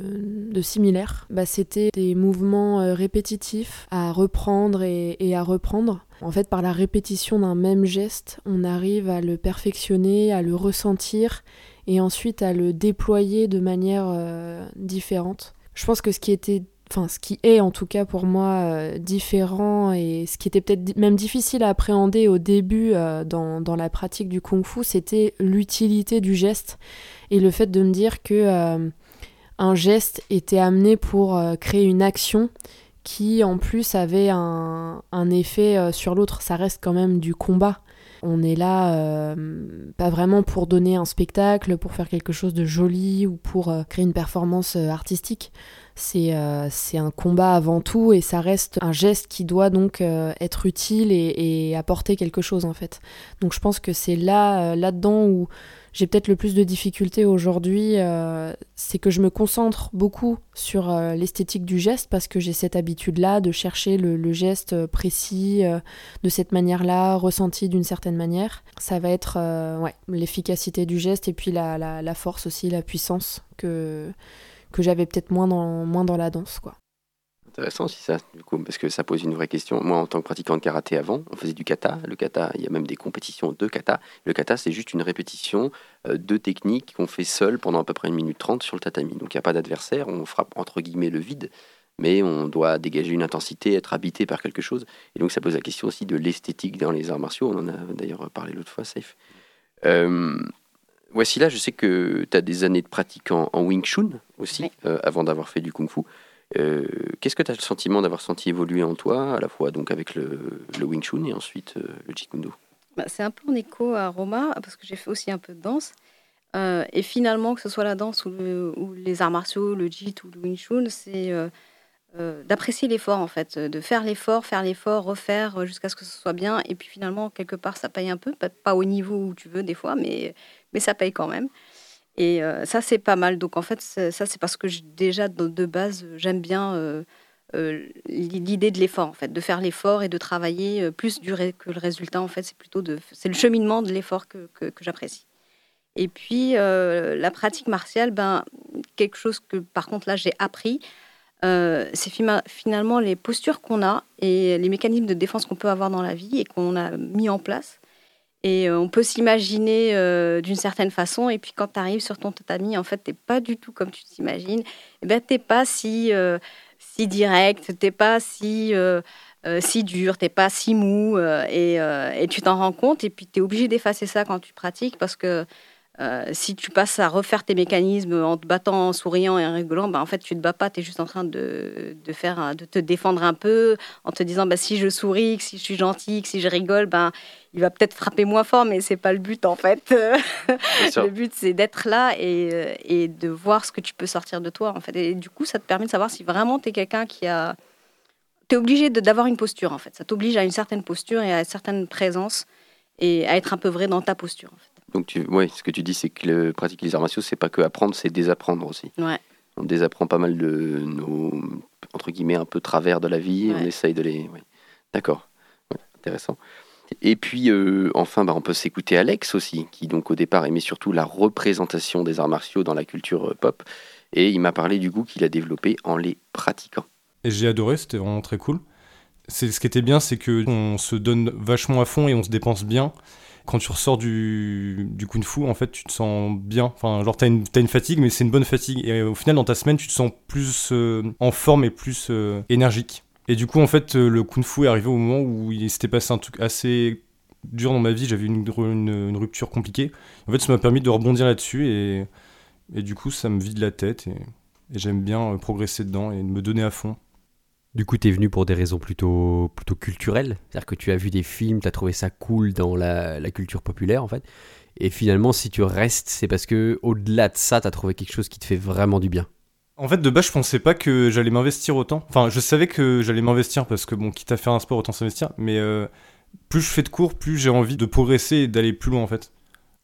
similaire. Bah, C'était des mouvements euh, répétitifs à reprendre et, et à reprendre. En fait, par la répétition d'un même geste, on arrive à le perfectionner, à le ressentir et ensuite à le déployer de manière euh, différente. Je pense que ce qui était enfin ce qui est en tout cas pour moi euh, différent et ce qui était peut-être même difficile à appréhender au début euh, dans, la pratique du kung fu, c'était l'utilité du geste et le fait de me dire que euh, un geste était amené pour créer une action qui en plus avait un, effet sur l'autre. Ça reste quand même du combat. On est là pas vraiment pour donner un spectacle, pour faire quelque chose de joli ou pour créer une performance artistique. C'est euh, c'est un combat avant tout et ça reste un geste qui doit donc euh, être utile et, apporter quelque chose en fait. Donc je pense que c'est là, euh, là-dedans où j'ai peut-être le plus de difficultés aujourd'hui, c'est que je me concentre beaucoup sur l'esthétique du geste parce que j'ai cette habitude-là de chercher le, geste précis de cette manière-là, ressenti d'une certaine manière. Ça va être ouais, l'efficacité du geste et puis la, la, la force aussi, la puissance que, que j'avais peut-être moins dans, moins dans la danse. quoi. Intéressant aussi ça, du coup, parce que ça pose une vraie question. Moi, en tant que pratiquant de karaté avant, on faisait du kata. Le kata, il y a même des compétitions de kata. Le kata, c'est juste une répétition euh, de techniques qu'on fait seul pendant à peu près une minute trente sur le tatami. Donc, il n'y a pas d'adversaire, on frappe entre guillemets le vide, mais on doit dégager une intensité, être habité par quelque chose. Et donc, ça pose la question aussi de l'esthétique dans les arts martiaux. On en a d'ailleurs parlé l'autre fois, Safe. Euh, voici là, je sais que tu as des années de pratique en, en Wing Chun aussi, Oui. euh, avant d'avoir fait du Kung Fu. Euh, Qu'est-ce que tu as le sentiment d'avoir senti évoluer en toi, à la fois donc avec le, le Wing Chun et ensuite euh, le Jeet Kune Do Bah, c'est un peu en écho à Roma, parce que j'ai fait aussi un peu de danse. Et finalement, que ce soit la danse ou, le- ou les arts martiaux, le JIT ou le Wing Chun, c'est euh, euh, d'apprécier l'effort en fait, de faire l'effort, faire l'effort, refaire euh, jusqu'à ce que ce soit bien. Et puis finalement, quelque part, ça paye un peu, pas, au niveau où tu veux des fois, mais, mais ça paye quand même. Et euh, ça, c'est pas mal. Donc en fait, ça, c'est parce que déjà, de, base, j'aime bien euh, euh, l'idée de l'effort, en fait, de faire l'effort et de travailler euh, plus du ré- que le résultat. En fait, c'est plutôt de, c'est le cheminement de l'effort que, que, que j'apprécie. Et puis euh, la pratique martiale, ben quelque chose que par contre là j'ai appris, euh, c'est finalement les postures qu'on a et les mécanismes de défense qu'on peut avoir dans la vie et qu'on a mis en place. Et euh, on peut s'imaginer euh, d'une certaine façon, et puis quand tu arrives sur ton tatami, en fait, t'es pas du tout comme tu t'imagines. Et ben, t'es pas si si direct, t'es pas si si dur, t'es pas si mou, et, et tu t'en rends compte, et puis tu es obligé d'effacer ça quand tu pratiques, parce que euh, si tu passes à refaire tes mécanismes en te battant, en souriant et en rigolant, ben, en fait, tu te bats pas, tu es juste en train de, de, faire, de te défendre un peu en te disant bah, si je souris, que si je suis gentil, que si je rigole, ben, il va peut-être frapper moins fort, mais c'est pas le but en fait. (laughs) le but, c'est d'être là et, euh, et de voir ce que tu peux sortir de toi en fait. Et du coup, ça te permet de savoir si vraiment tu es quelqu'un qui a. Tu es obligé d'avoir une posture en fait. Ça t'oblige à une certaine posture et à une certaine présence et à être un peu vrai dans ta posture en fait. Donc, tu, ouais, ce que tu dis, c'est que le, pratiquer les arts martiaux, c'est pas que apprendre, c'est désapprendre aussi. Ouais. On désapprend pas mal de nos, entre guillemets, un peu travers de la vie. On essaye de les. ouais. D'accord. Ouais, intéressant. Et puis, euh, enfin, bah, on peut s'écouter Alex aussi, qui donc au départ aimait surtout la représentation des arts martiaux dans la culture euh, pop. Et il m'a parlé du goût qu'il a développé en les pratiquant. Et j'ai adoré, c'était vraiment très cool. C'est ce qui était bien, c'est que on se donne vachement à fond et on se dépense bien. Quand tu ressors du, du kung fu, en fait, tu te sens bien. Enfin, genre, t'as une, t'as une fatigue, mais c'est une bonne fatigue. Et au final, dans ta semaine, tu te sens plus euh, en forme et plus euh, énergique. Et du coup, en fait, euh, le kung fu est arrivé au moment où il s'était passé un truc assez dur dans ma vie. J'avais une, une, rupture compliquée. En fait, ça m'a permis de rebondir là-dessus et, et du coup, ça me vide la tête et, et j'aime bien progresser dedans et me donner à fond. Du coup, t'es venu pour des raisons plutôt, plutôt culturelles. C'est-à-dire que tu as vu des films, t'as trouvé ça cool dans la, la culture populaire, en fait. Et finalement, si tu restes, c'est parce que au-delà de ça, t'as trouvé quelque chose qui te fait vraiment du bien. En fait, de base, je pensais pas que j'allais m'investir autant. Enfin, je savais que j'allais m'investir parce que, bon, quitte à faire un sport, autant s'investir. Mais euh, plus je fais de cours, plus j'ai envie de progresser et d'aller plus loin, en fait.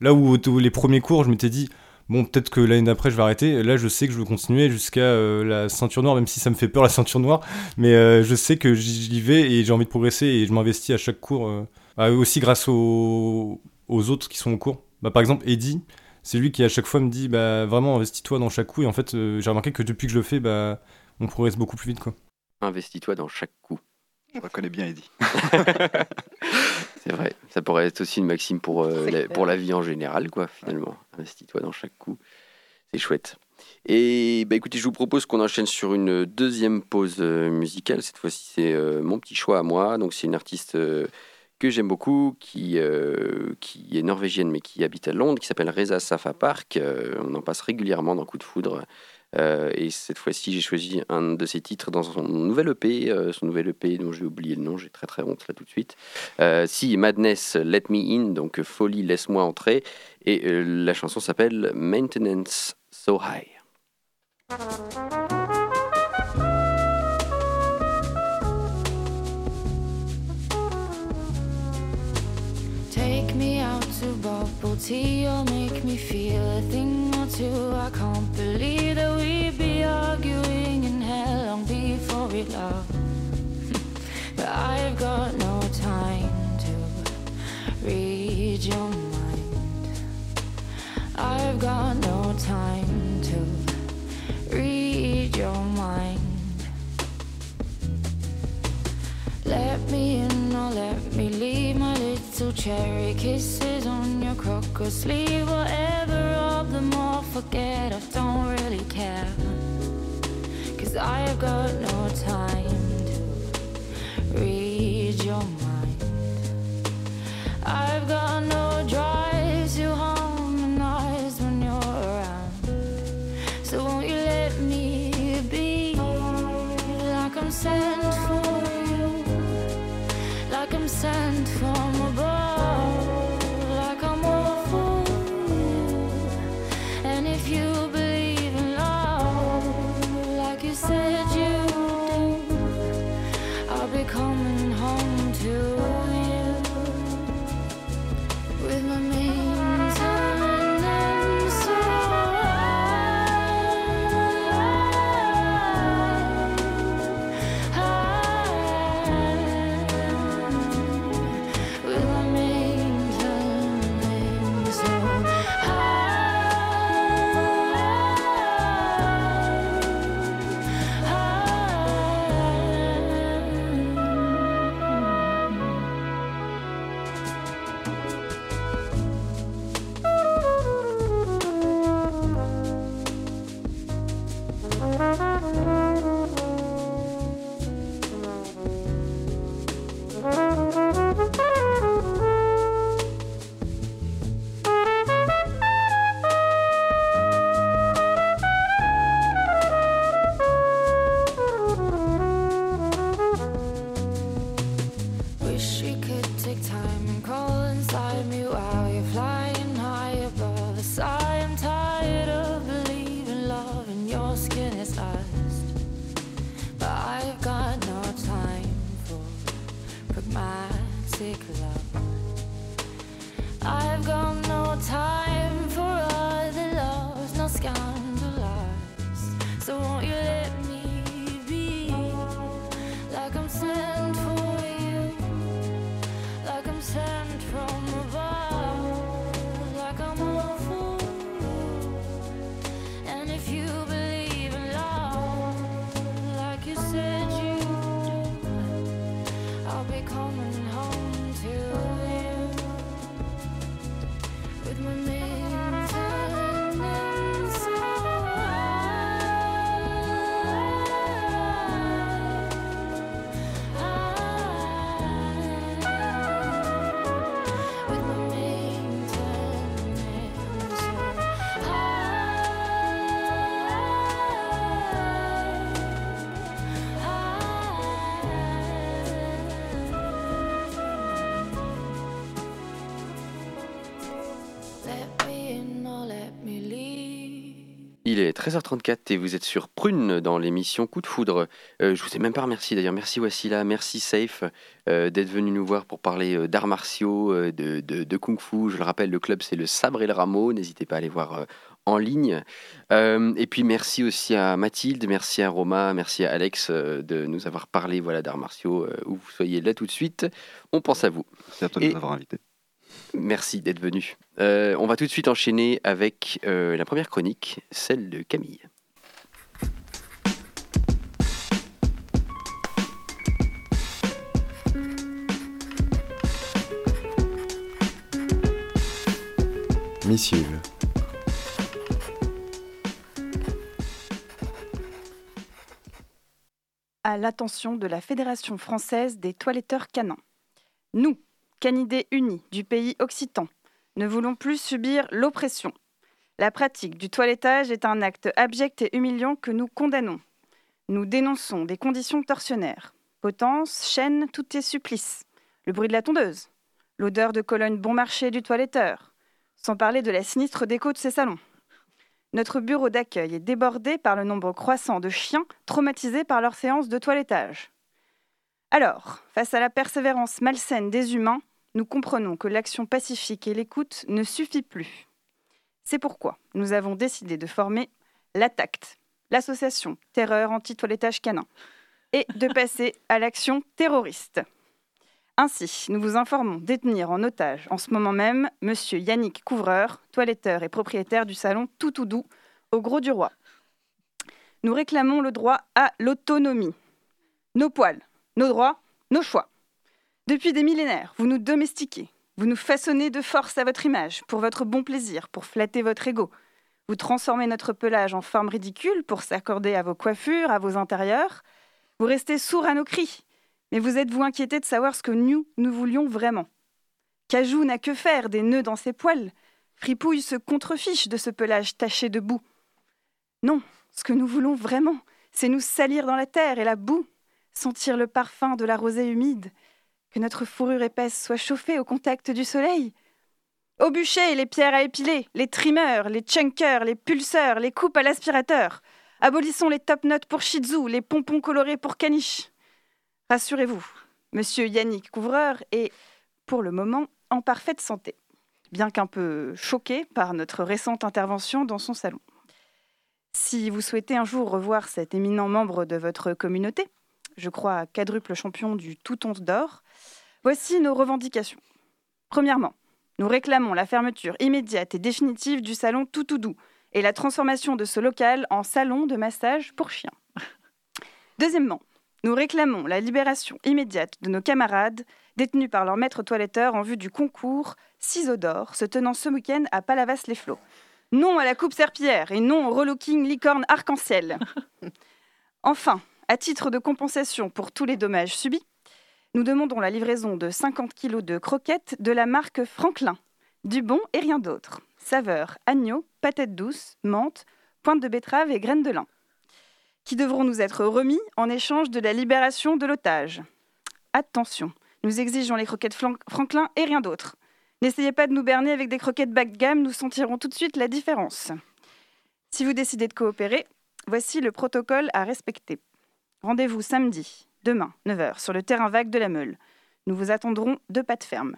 Là où, où les premiers cours, je m'étais dit, bon, peut-être que l'année d'après, je vais arrêter. Là, je sais que je veux continuer jusqu'à euh, la ceinture noire, même si ça me fait peur, la ceinture noire. Mais euh, je sais que j'y vais et j'ai envie de progresser et je m'investis à chaque cours. euh, bah, aussi grâce aux, autres qui sont au cours. Bah, par exemple, Eddie, c'est lui qui à chaque fois me dit bah vraiment investis-toi dans chaque coup et en fait j'ai remarqué que depuis que je le fais bah on progresse beaucoup plus vite quoi. Investis-toi dans chaque coup. Je reconnais bien Eddie. (laughs) C'est vrai. Ça pourrait être aussi une maxime pour, euh, la, pour la vie en général, quoi, finalement. Investis-toi dans chaque coup. C'est chouette. Et bah, écoutez, je vous propose qu'on enchaîne sur une deuxième pause euh, musicale. Cette fois-ci, c'est euh, mon petit choix à moi. Donc, c'est une artiste euh, que j'aime beaucoup, qui, euh, qui est norvégienne, mais qui habite à Londres, qui s'appelle Reza Safa Park. Euh, on en passe régulièrement dans Coup de Foudre. Euh, et cette fois-ci, j'ai choisi un de ses titres dans son nouvel EP, euh, son nouvel EP dont j'ai oublié le nom, j'ai très très honte là tout de suite. Euh, si Madness Let Me In, donc Folie Laisse-moi entrer, et la chanson s'appelle Maintenance So High. Take me out to bubble tea make me feel a thing or two. I can't believe arguing in hell long before we love. but I've got no time to read your mind. I've got no time to read your mind. Let me in or let me leave my little cherry kisses on your crocus sleeve. Whatever of them all, forget, I don't really care. Cause I've got no time. To read Il est 13h34 et vous êtes sur Prune dans l'émission Coup de foudre. Euh, je vous ai même pas remercié d'ailleurs. Merci Wassila, merci Safe euh, d'être venu nous voir pour parler euh, d'arts martiaux, euh, de, de- de kung fu. Je le rappelle, le club c'est le Sabre et le Rameau. N'hésitez pas à aller voir en ligne. Euh, et puis merci aussi à Mathilde, merci à Roma, merci à Alex euh, de nous avoir parlé voilà, d'arts martiaux. euh, où vous soyez là tout de suite, on pense à vous. Merci à toi de nous avoir invités. Merci d'être venu. Euh, on va tout de suite enchaîner avec euh, la première chronique, celle de Camille. Missive. à l'attention de la Fédération française des toiletteurs canins. Nous, canidés unis du pays occitan, ne voulons plus subir l'oppression. La pratique du toilettage est un acte abject et humiliant que nous condamnons. Nous dénonçons des conditions torsionnaires. Potence, chaîne, tout est supplice. Le bruit de la tondeuse, l'odeur de colonne bon marché du toiletteur, sans parler de la sinistre déco de ses salons. Notre bureau d'accueil est débordé par le nombre croissant de chiens traumatisés par leur séance de toilettage. Alors, face à la persévérance malsaine des humains, nous comprenons que l'action pacifique et l'écoute ne suffit plus. C'est pourquoi nous avons décidé de former l'ATACT, l'association Terreur Anti-Toilettage Canin, et de (laughs) passer à l'action terroriste. Ainsi, nous vous informons détenir en otage en ce moment même Monsieur Yannick Couvreur, toiletteur et propriétaire du salon Toutoudou au Gros du Roi. Nous réclamons le droit à l'autonomie. Nos poils, nos droits, nos choix. Depuis des millénaires, vous nous domestiquez. Vous nous façonnez de force à votre image, pour votre bon plaisir, pour flatter votre ego. Vous transformez notre pelage en forme ridicule pour s'accorder à vos coiffures, à vos intérieurs. Vous restez sourds à nos cris. Mais vous êtes-vous inquiété de savoir ce que nous, nous voulions vraiment? Cajou n'a que faire des nœuds dans ses poils. Fripouille se contrefiche de ce pelage taché de boue. Non, ce que nous voulons vraiment, c'est nous salir dans la terre et la boue, sentir le parfum de la rosée humide, que notre fourrure épaisse soit chauffée au contact du soleil. Au bûcher, les pierres à épiler, les trimmers, les chunkers, les pulseurs, les coupes à l'aspirateur. Abolissons les top notes pour Shih Tzu, les pompons colorés pour caniche. Rassurez-vous, monsieur Yannick Couvreur est, pour le moment, en parfaite santé, bien qu'un peu choqué par notre récente intervention dans son salon. Si vous souhaitez un jour revoir cet éminent membre de votre communauté, je crois quadruple champion du tout once d'or, voici nos revendications. Premièrement, nous réclamons la fermeture immédiate et définitive du salon Toutoudou et la transformation de ce local en salon de massage pour chiens. (laughs) Deuxièmement, nous réclamons la libération immédiate de nos camarades détenus par leur maître toiletteur en vue du concours Ciseaux d'or se tenant ce week-end à Palavas-les-Flots. Non à la coupe serpillière et non au relooking licorne arc-en-ciel. (laughs) Enfin, à titre de compensation pour tous les dommages subis, nous demandons la livraison de 50 kg de croquettes de la marque Franklin. Du bon et rien d'autre. Saveur agneau, patate douce, menthe, pointe de betterave et graines de lin. Qui devront nous être remis en échange de la libération de l'otage. Attention, nous exigeons les croquettes Franklin et rien d'autre. N'essayez pas de nous berner avec des croquettes bas de gamme, nous sentirons tout de suite la différence. Si vous décidez de coopérer, voici le protocole à respecter. Rendez-vous samedi, demain, 9h, sur le terrain vague de la Meule. Nous vous attendrons deux pattes fermes.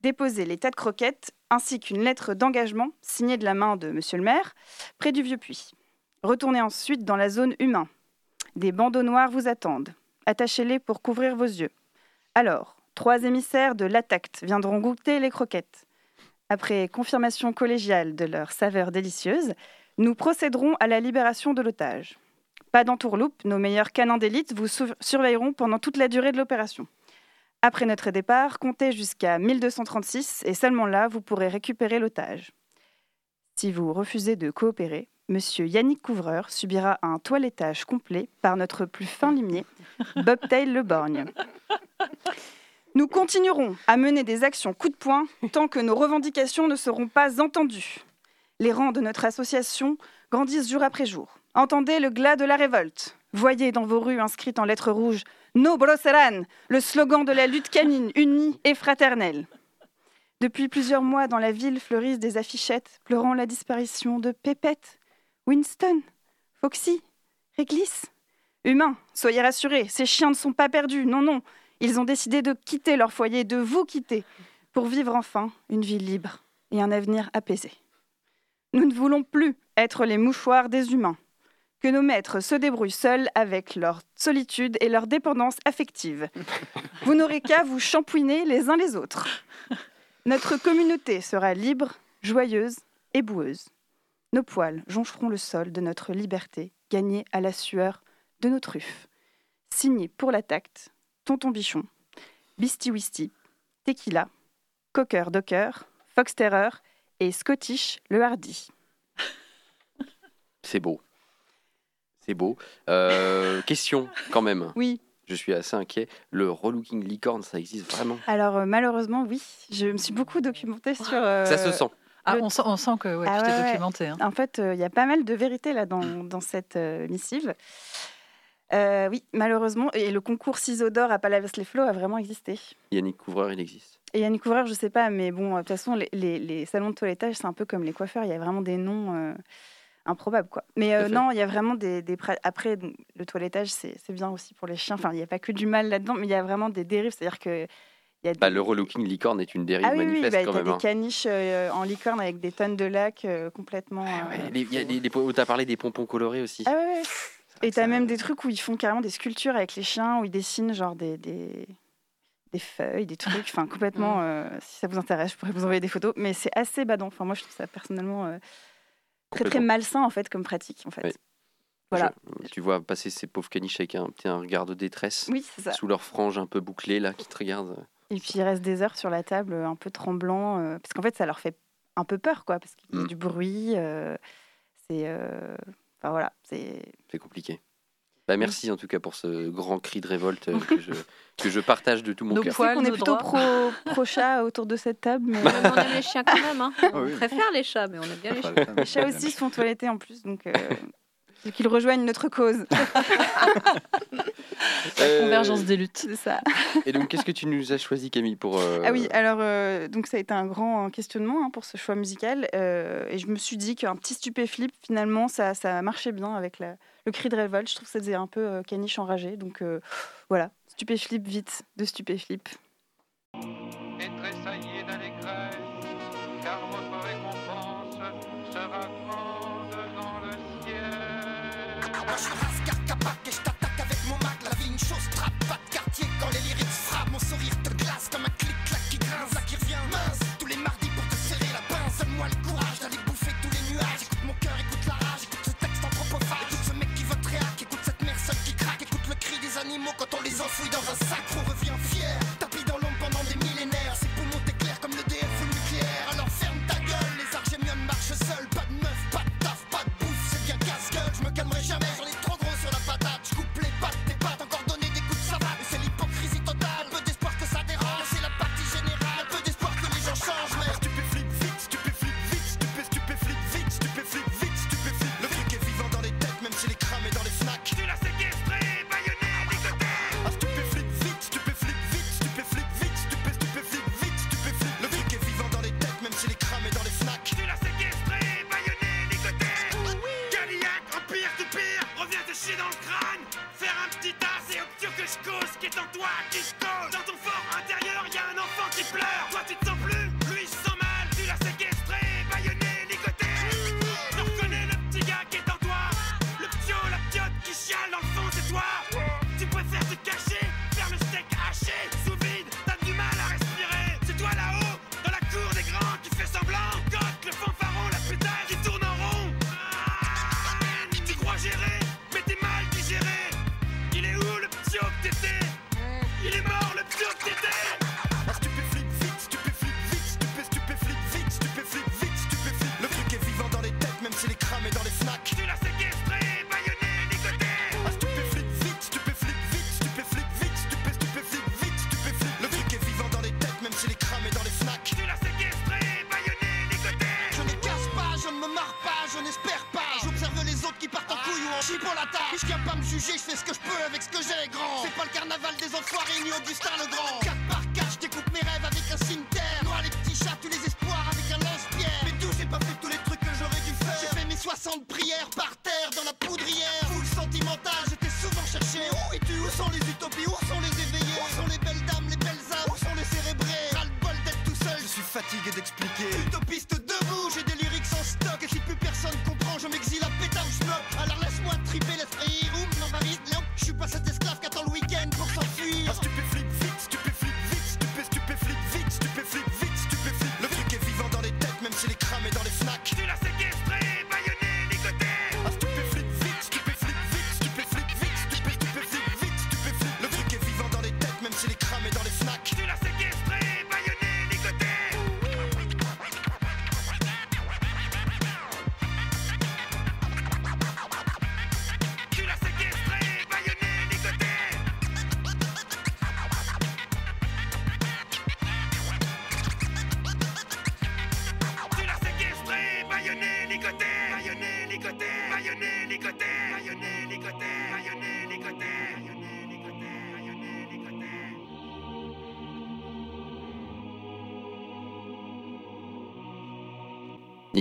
Déposez les tas de croquettes ainsi qu'une lettre d'engagement signée de la main de Monsieur le maire près du vieux puits. Retournez ensuite dans la zone humain. Des bandeaux noirs vous attendent. Attachez-les pour couvrir vos yeux. Alors, trois émissaires de l'ATACT viendront goûter les croquettes. Après confirmation collégiale de leur saveur délicieuse, nous procéderons à la libération de l'otage. Pas d'entourloupe, nos meilleurs canins d'élite vous sur- surveilleront pendant toute la durée de l'opération. Après notre départ, comptez jusqu'à 1236 et seulement là, vous pourrez récupérer l'otage. Si vous refusez de coopérer, Monsieur Yannick Couvreur subira un toilettage complet par notre plus fin limier, Bobtail Le Borgne. Nous continuerons à mener des actions coup de poing tant que nos revendications ne seront pas entendues. Les rangs de notre association grandissent jour après jour. Entendez le glas de la révolte. Voyez dans vos rues inscrites en lettres rouges No Broseran, le slogan de la lutte canine unie et fraternelle. Depuis plusieurs mois, dans la ville fleurissent des affichettes pleurant la disparition de Pépette, Winston, Foxy, Réglisse. Humains, soyez rassurés, ces chiens ne sont pas perdus, non, non. Ils ont décidé de quitter leur foyer, de vous quitter, pour vivre enfin une vie libre et un avenir apaisé. Nous ne voulons plus être les mouchoirs des humains. Que nos maîtres se débrouillent seuls avec leur solitude et leur dépendance affective. Vous n'aurez qu'à vous champouiner les uns les autres. Notre communauté sera libre, joyeuse et boueuse. Nos poils joncheront le sol de notre liberté, gagnée à la sueur de nos truffes. Signé pour la tacte, Tonton Bichon, Beastie Wisty, Tequila, Cocker Docker, Fox Terror et Scottish le Hardy. C'est beau. C'est beau. Euh, question, quand même. Oui. Je suis assez inquiet. Le relooking licorne, ça existe vraiment Alors euh, malheureusement, oui, je me suis beaucoup documentée sur... euh, Ça se sent. Ah, on, sent, on sent que ouais, Ah tu t'es ouais, ouais. documenté. hein. En fait, euh, il y a pas mal de vérité là dans, dans cette euh, missive. Euh, oui, malheureusement, et le concours ciseaux d'or à Palavas-les-Flots a vraiment existé. Yannick Couvreur, il existe. Et Yannick Couvreur, je sais pas, mais bon, euh, de toute façon, les, les- les salons de toilettage, c'est un peu comme les coiffeurs, il y a vraiment des noms euh, improbables, quoi. Mais euh, non, il y a vraiment des... des Après, donc, le toilettage, c'est bien aussi pour les chiens. Enfin, il n'y a pas que du mal là-dedans, mais il y a vraiment des dérives, c'est-à-dire que... y a Bah, le relooking licorne est une dérive ah oui, oui, bah, quand t'as même. des hein. caniches euh, en licorne avec des tonnes de lac euh, complètement... euh, Ouais, les- il y a les- les- Tu as parlé des pompons colorés aussi. Ah ouais, ouais. Et t'as même des trucs où ils font carrément des sculptures avec les chiens, où ils dessinent genre des, des, des feuilles, des trucs, enfin (laughs) complètement, euh, si ça vous intéresse, je pourrais vous envoyer des photos, mais c'est assez badant. Enfin, moi, je trouve ça personnellement euh, très très malsain en fait comme pratique en fait. Oui. Voilà. Je- tu vois passer ces pauvres caniches avec un petit un regard de détresse. Oui, c'est ça. Sous leur frange un peu bouclée, là, qui te regardent. Et puis ils restent des heures sur la table, euh, un peu tremblants, euh, parce qu'en fait, ça leur fait un peu peur, quoi, parce qu'il y a Mm. du bruit. euh, c'est, euh, enfin voilà, c'est. C'est compliqué. Bah, merci en tout cas pour ce grand cri de révolte euh, que, je, (laughs) que je partage de tout mon Nos cœur. poils, on est plutôt pro, (laughs) pro chat autour de cette table, mais Mais on aime (laughs) les chiens quand même. Hein. On oui. préfère les chats, mais on aime bien les chiens. les chats aussi se font toiletter en plus, donc euh, qu'ils rejoignent notre cause. Euh, Convergence des luttes. C'est ça. Et donc, qu'est-ce que tu nous as choisi, Camille, pour. euh, Ah oui, alors euh, donc ça a été un grand questionnement hein, pour ce choix musical, euh, et je me suis dit qu'un petit stupéflip finalement ça, ça marchait bien avec la- le cri de révolte. Je trouve que ça faisait un peu euh, caniche enragé, donc euh, voilà, stupéflip vite de stupéflip. Quand on les enfouit dans un sac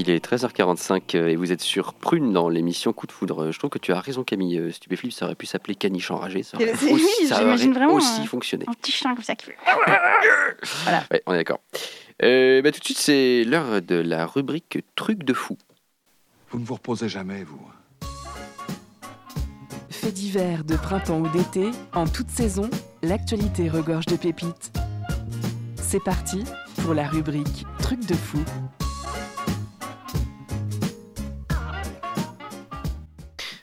Il est 13h45 euh, et vous êtes sur Prune dans l'émission Coup de foudre. Euh, Je trouve que tu as raison Camille, euh, Stupéflip, ça aurait pu s'appeler Caniche enragé. Ça aurait (laughs) aussi, oui, ça j'imagine aurait vraiment aussi un- fonctionné. Un petit chien comme ça qui fait. (laughs) Ouais, on est d'accord. Euh, bah, tout de suite, c'est l'heure de la rubrique Truc de fou. Vous ne vous reposez jamais, vous. Faits divers de printemps ou d'été, en toute saison, l'actualité regorge de pépites. C'est parti pour la rubrique Truc de fou.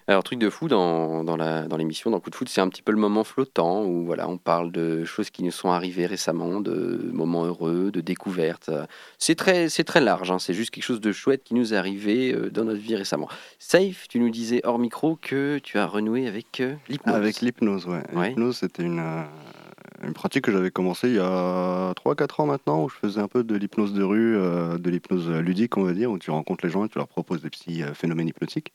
Alors, truc de fou dans, dans la- dans l'émission, dans Coup de foot, c'est un petit peu le moment flottant où voilà, on parle de choses qui nous sont arrivées récemment, de moments heureux, de découvertes. C'est très, c'est très large, hein, c'est juste quelque chose de chouette qui nous est arrivé euh, dans notre vie récemment. Safe, tu nous disais hors micro que tu as renoué avec euh, l'hypnose. Avec l'hypnose, ouais. Ouais. L'hypnose, c'était une, euh, une pratique que j'avais commencé il y a 3-4 ans maintenant, où je faisais un peu de l'hypnose de rue, euh, de l'hypnose ludique, on va dire, où tu rencontres les gens et tu leur proposes des petits phénomènes hypnotiques.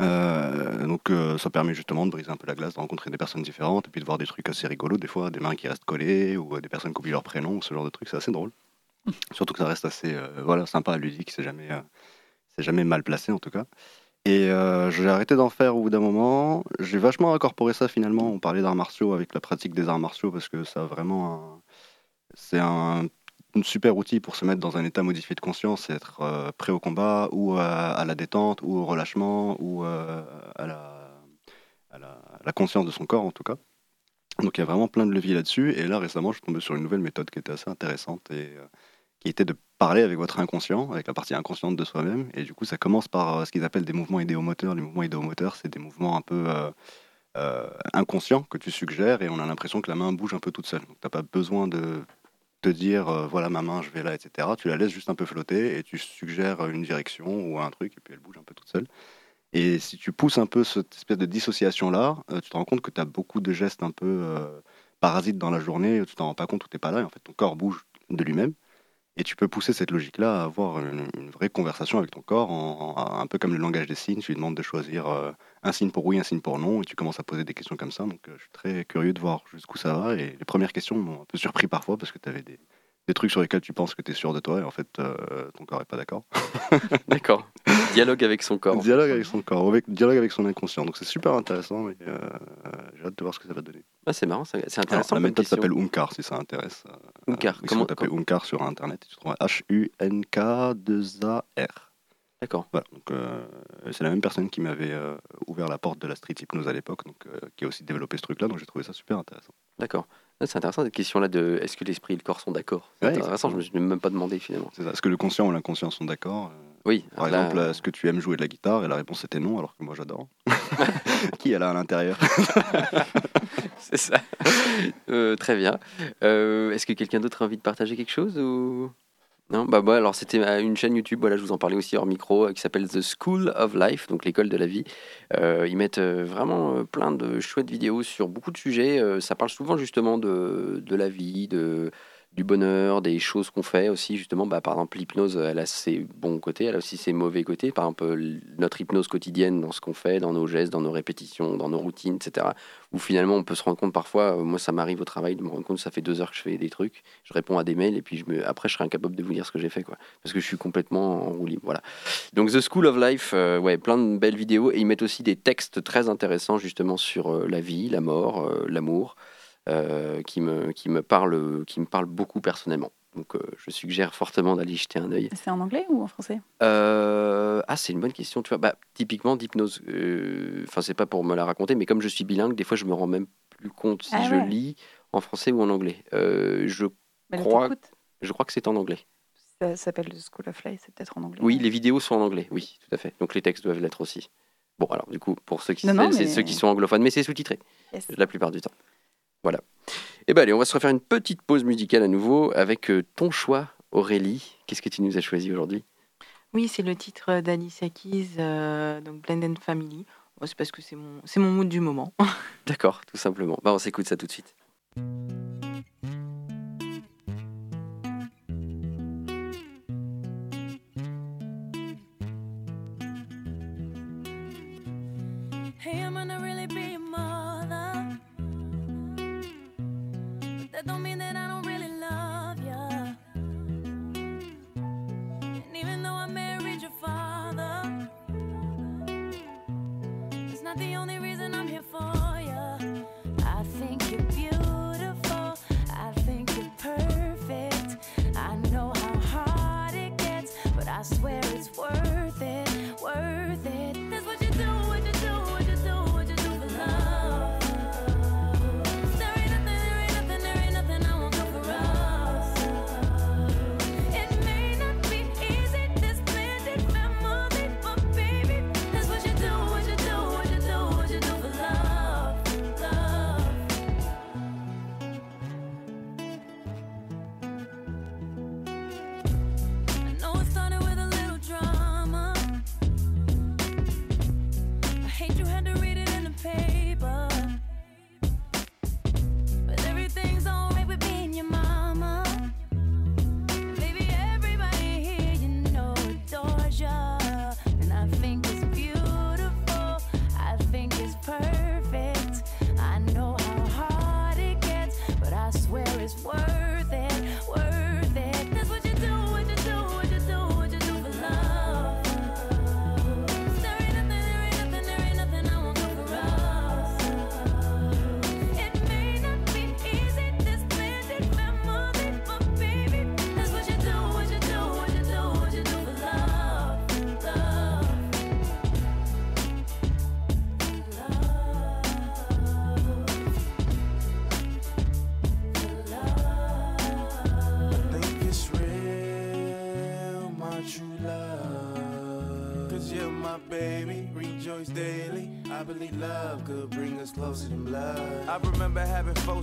Euh, donc euh, ça permet justement de briser un peu la glace, de rencontrer des personnes différentes et puis de voir des trucs assez rigolos, des fois des mains qui restent collées ou euh, des personnes qui oublient leur prénom, ce genre de trucs, c'est assez drôle. (laughs) Surtout que ça reste assez voilà, sympa, ludique, c'est jamais, c'est jamais mal placé en tout cas. Et j'ai arrêté d'en faire au bout d'un moment. J'ai vachement incorporé ça finalement. On parlait d'arts martiaux avec la pratique des arts martiaux parce que ça a vraiment un... C'est un, super outil pour se mettre dans un état modifié de conscience et être euh, prêt au combat ou à, à la détente ou au relâchement ou euh, à, la, conscience de son corps en tout cas. Donc il y a vraiment plein de leviers là-dessus. Et là récemment, je suis tombé sur une nouvelle méthode qui était assez intéressante et euh, qui était de parler avec votre inconscient, avec la partie inconsciente de soi-même. Et du coup, ça commence par euh, ce qu'ils appellent des mouvements idéomoteurs. Les mouvements idéomoteurs, c'est des mouvements un peu euh, euh, inconscients que tu suggères et on a l'impression que la main bouge un peu toute seule. Donc, tu n'as pas besoin de te dire, euh, voilà ma main, je vais là, etc. Tu la laisses juste un peu flotter et tu suggères une direction ou un truc et puis elle bouge un peu toute seule. Et si tu pousses un peu cette espèce de dissociation-là, euh, tu te rends compte que tu as beaucoup de gestes un peu euh, parasites dans la journée, tu t'en rends pas compte ou tu n'es pas là, et en fait ton corps bouge de lui-même. Et tu peux pousser cette logique-là à avoir une, vraie conversation avec ton corps, un peu comme le langage des signes. Tu lui demandes de choisir un signe pour oui, un signe pour non, et tu commences à poser des questions comme ça. Donc euh, je suis très curieux de voir jusqu'où ça va. Et les premières questions m'ont un peu surpris parfois parce que tu avais des, des trucs sur lesquels tu penses que tu es sûr de toi, et en fait euh, ton corps n'est pas d'accord. (laughs) (laughs) D'accord. Dialogue avec son corps. Dialogue avec son corps, avec, dialogue avec son inconscient. Donc c'est super intéressant, et euh, euh, j'ai hâte de voir ce que ça va donner. Ah, c'est marrant, c'est Alors, intéressant. la méthode s'appelle Umkar si ça intéresse. Euh, Umkar, il comment- taper Umkar sur internet, tu trouves H-U-N-K-2-A-R. D'accord. Voilà, donc euh, c'est la même personne qui m'avait euh, ouvert la porte de la street hypnose à l'époque, donc euh, qui a aussi développé ce truc-là, donc j'ai trouvé ça super intéressant. D'accord. Ah, C'est intéressant cette question-là de est-ce que l'esprit et le corps sont d'accord? C'est Ouais, intéressant, je me suis même pas demandé finalement. C'est ça. Est-ce que le conscient ou l'inconscient sont d'accord? Oui. Par là- exemple, est-ce que tu aimes jouer de la guitare? Et la réponse était non, alors que moi j'adore. (laughs) (laughs) qui est là à l'intérieur? (laughs) C'est ça. Très bien. Est-ce que quelqu'un d'autre a envie de partager quelque chose ou? Non Bah moi, alors c'était euh, une chaîne YouTube. Voilà, je vous en parlais aussi hors micro, euh, qui s'appelle The School of Life, donc l'école de la vie. Euh, ils mettent vraiment plein de chouettes vidéos sur beaucoup de sujets. Ça parle souvent justement de, de la vie, de du bonheur, des choses qu'on fait aussi, justement. Bah, par exemple, l'hypnose, elle a ses bons côtés, elle a aussi ses mauvais côtés. Par exemple, notre hypnose quotidienne dans ce qu'on fait, dans nos gestes, dans nos répétitions, dans nos routines, etc. Où finalement, on peut se rendre compte parfois, euh, moi, ça m'arrive au travail de me rendre compte ça fait deux heures que je fais des trucs, je réponds à des mails et puis je me... après, je serai incapable de vous dire ce que j'ai fait, quoi. Parce que je suis complètement en roue libre, voilà. Donc, The School of Life, euh, ouais, plein de belles vidéos et ils mettent aussi des textes très intéressants, justement, sur euh, la vie, la mort, l'amour qui, me, qui, me parle, qui me parle beaucoup personnellement. Donc euh, je suggère fortement d'aller jeter un œil. C'est en anglais ou en français? Euh, ah, c'est une bonne question. Tu vois, bah, typiquement d'hypnose. euh, Enfin, c'est pas pour me la raconter, mais comme je suis bilingue, des fois, je me rends même plus compte si Ah je ouais. lis en français ou en anglais. Euh, je Bah, crois, je crois que c'est en anglais. Ça s'appelle The School of Life, c'est peut-être en anglais. Oui, les vidéos sont en anglais. Oui, tout à fait. Donc les textes doivent l'être aussi. Bon, alors du coup, pour ceux qui, Non, non, mais- ceux qui sont anglophones, mais c'est sous-titré Yes. la plupart du temps. Voilà. Et ben allez, on va se refaire une petite pause musicale à nouveau avec euh, ton choix, Aurélie. Qu'est-ce que tu nous as choisi aujourd'hui? Oui, c'est le titre d'Alicia Keys, euh, donc Blended Family. Bon, c'est parce que c'est mon, c'est mon mood du moment. (laughs) D'accord, tout simplement. Bah, on s'écoute ça tout de suite.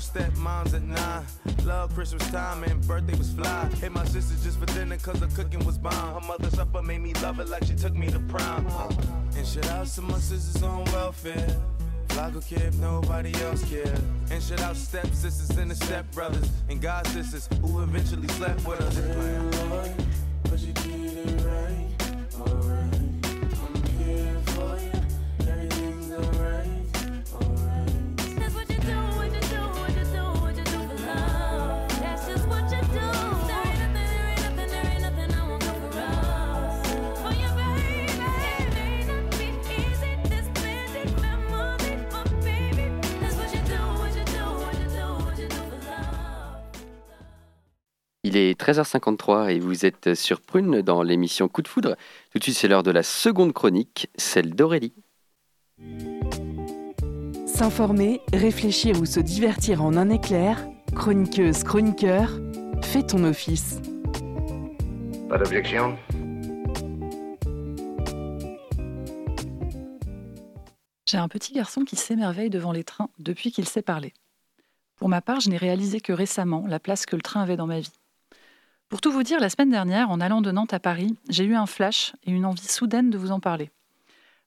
Four stepmoms at nine. Love Christmas time and birthday was fly. Hit my sister just for dinner cause the cooking was bomb. Her mother supper made me love it like she took me to prom. And shout out to my sisters on welfare. Flocko care if nobody else care. And shout out step sisters and the step brothers and god sisters who eventually slept with us. Il est 13h53 et vous êtes sur Prune dans l'émission Coup de foudre. Tout de suite, c'est l'heure de la seconde chronique, celle d'Aurélie. S'informer, réfléchir ou se divertir en un éclair, chroniqueuse, chroniqueur, fais ton office. Pas d'objection J'ai un petit garçon qui s'émerveille devant les trains depuis qu'il sait parler. Pour ma part, je n'ai réalisé que récemment la place que le train avait dans ma vie. Pour tout vous dire, la semaine dernière, en allant de Nantes à Paris, j'ai eu un flash et une envie soudaine de vous en parler.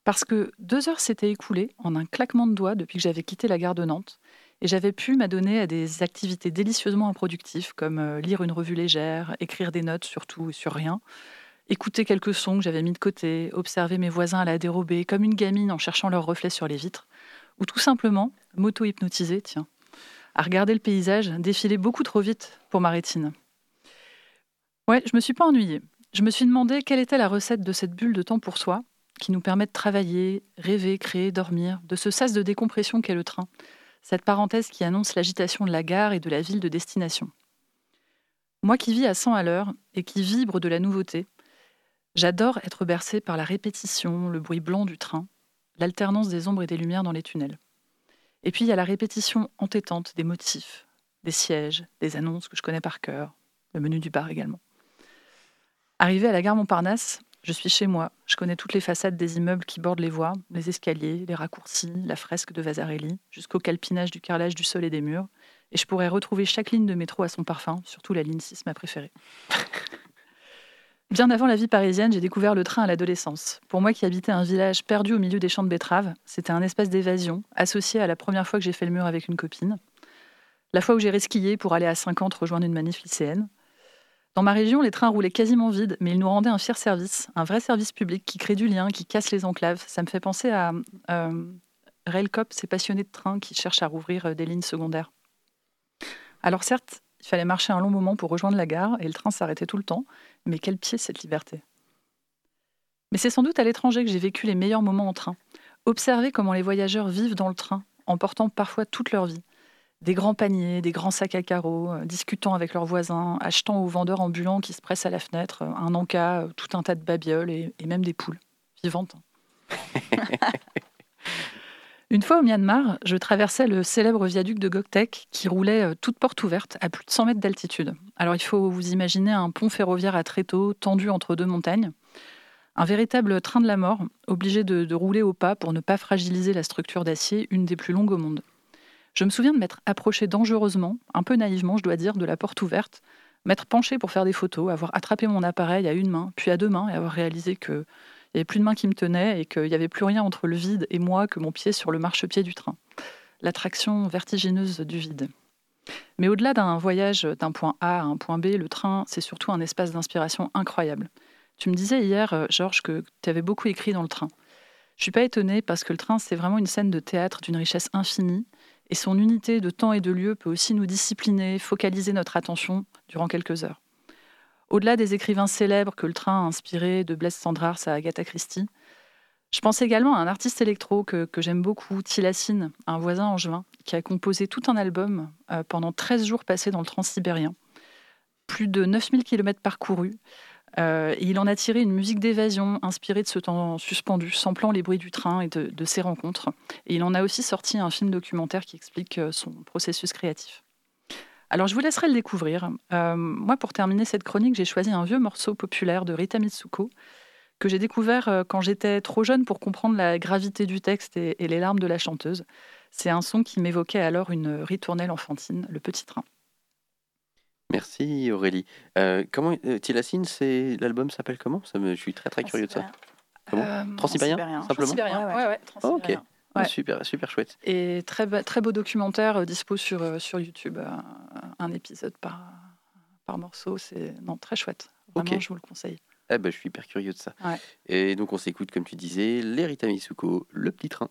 Parce que deux heures s'étaient écoulées en un claquement de doigts depuis que j'avais quitté la gare de Nantes, Et j'avais pu m'adonner à des activités délicieusement improductives, comme euh, lire une revue légère, écrire des notes sur tout et sur rien, écouter quelques sons que j'avais mis de côté, observer mes voisins à la dérobée, comme une gamine en cherchant leurs reflets sur les vitres, ou tout simplement m'auto-hypnotiser, tiens, à regarder le paysage défiler beaucoup trop vite pour ma rétine. Ouais, je me suis pas ennuyée. Je me suis demandé quelle était la recette de cette bulle de temps pour soi, qui nous permet de travailler, rêver, créer, dormir, de ce sas de décompression qu'est le train, cette parenthèse qui annonce l'agitation de la gare et de la ville de destination. Moi qui vis à 100 à l'heure et qui vibre de la nouveauté, j'adore être bercé par la répétition, le bruit blanc du train, l'alternance des ombres et des lumières dans les tunnels. Et puis il y a la répétition entêtante des motifs, des sièges, des annonces que je connais par cœur, le menu du bar également. Arrivé à la gare Montparnasse, je suis chez moi. Je connais toutes les façades des immeubles qui bordent les voies, les escaliers, les raccourcis, la fresque de Vasarely, jusqu'au calpinage du carrelage du sol et des murs. Et je pourrais retrouver chaque ligne de métro à son parfum, surtout la ligne 6, ma préférée. (laughs) Bien avant la vie parisienne, j'ai découvert le train à l'adolescence. Pour moi qui habitais un village perdu au milieu des champs de betteraves, c'était un espace d'évasion, associé à la première fois que j'ai fait le mur avec une copine. La fois où j'ai resquillé pour aller à 50 rejoindre une manif lycéenne. Dans ma région, les trains roulaient quasiment vides, mais ils nous rendaient un fier service, un vrai service public qui crée du lien, qui casse les enclaves. Ça me fait penser à euh, Railcop, ces passionnés de trains qui cherchent à rouvrir euh, des lignes secondaires. Alors certes, il fallait marcher un long moment pour rejoindre la gare et le train s'arrêtait tout le temps, mais quel pied cette liberté. Mais c'est sans doute à l'étranger que j'ai vécu les meilleurs moments en train. Observer comment les voyageurs vivent dans le train, en portant parfois toute leur vie des grands paniers, des grands sacs à carreaux, euh, discutant avec leurs voisins, achetant aux vendeurs ambulants qui se pressent à la fenêtre, euh, un encas, euh, tout un tas de babioles et, et même des poules vivantes. (laughs) Une fois au Myanmar, je traversais le célèbre viaduc de Goktek qui roulait toute porte ouverte à plus de 100 mètres d'altitude. Alors il faut vous imaginer un pont ferroviaire à tréteaux tendu entre deux montagnes. Un véritable train de la mort, obligé de, de rouler au pas pour ne pas fragiliser la structure d'acier, une des plus longues au monde. Je me souviens de m'être approché dangereusement, un peu naïvement je dois dire, de la porte ouverte, m'être penché pour faire des photos, avoir attrapé mon appareil à une main, puis à deux mains, et avoir réalisé que il n'y avait plus de main qui me tenait et qu'il n'y avait plus rien entre le vide et moi que mon pied sur le marchepied du train. L'attraction vertigineuse du vide. Mais au-delà d'un voyage d'un point A à un point B, le train, c'est surtout un espace d'inspiration incroyable. Tu me disais hier, euh, Georges, que tu avais beaucoup écrit dans le train. Je suis pas étonnée parce que le train, c'est vraiment une scène de théâtre d'une richesse infinie et son unité de temps et de lieu peut aussi nous discipliner, focaliser notre attention durant quelques heures. Au-delà des écrivains célèbres que le train a inspiré, de Blaise Cendrars à Agatha Christie, je pense également à un artiste électro que, j'aime beaucoup, Tilassine, un voisin angevin, qui a composé tout un album euh, pendant 13 jours passés dans le transsibérien. Plus de 9000 km parcourus. Euh, il en a tiré une musique d'évasion inspirée de ce temps suspendu, samplant les bruits du train et de, ses rencontres. Et il en a aussi sorti un film documentaire qui explique euh, son processus créatif. Alors je vous laisserai le découvrir. Euh, moi, pour terminer cette chronique, j'ai choisi un vieux morceau populaire de Rita Mitsuko que j'ai découvert quand j'étais trop jeune pour comprendre la gravité du texte et les larmes de la chanteuse. C'est un son qui m'évoquait alors une ritournelle enfantine, le petit train. Merci Aurélie. Euh, comment euh, Tilassine, c'est l'album s'appelle comment? Ça me, Je suis très très curieux de ça. Comment? Euh, Transsibérien, Transsibérien. simplement? Transsibérien, ouais, ouais, Oh, ok. Transsibérien. Ah. Super, super chouette. Et très, très beau documentaire euh, dispo sur, euh, sur YouTube, euh, un épisode par, par morceau. C'est non, très chouette. Vraiment, je vous le conseille. Eh ben, je suis hyper curieux de ça. Ouais. Et donc on s'écoute, comme tu disais, les Rita Mitsuko, le petit train.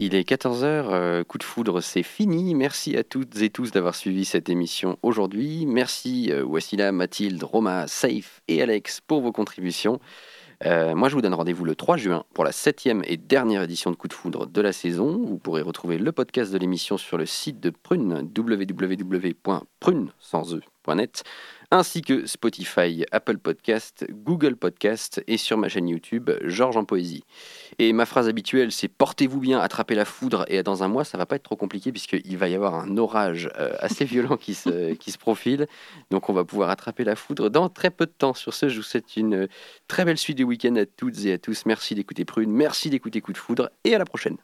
Il est 14h, coup de foudre, c'est fini. Merci à toutes et tous d'avoir suivi cette émission aujourd'hui. Merci euh, Wassila, Mathilde, Roma, Safe et Alex pour vos contributions. Euh, moi, je vous donne rendez-vous le 3 juin pour la septième et dernière édition de Coup de Foudre de la saison. Vous pourrez retrouver le podcast de l'émission sur le site de Prune, www.prune, sans e, .net, ainsi que Spotify, Apple Podcast, Google Podcast et sur ma chaîne YouTube Georges en Poésie. Et ma phrase habituelle, c'est portez-vous bien, attrapez la foudre et dans un mois, ça va pas être trop compliqué puisqu'il va y avoir un orage euh, assez (laughs) violent qui se, qui se profile. Donc on va pouvoir attraper la foudre dans très peu de temps. Sur ce, je vous souhaite une très belle suite du week-end à toutes et à tous. Merci d'écouter Prune, merci d'écouter Coup de Foudre et à la prochaine.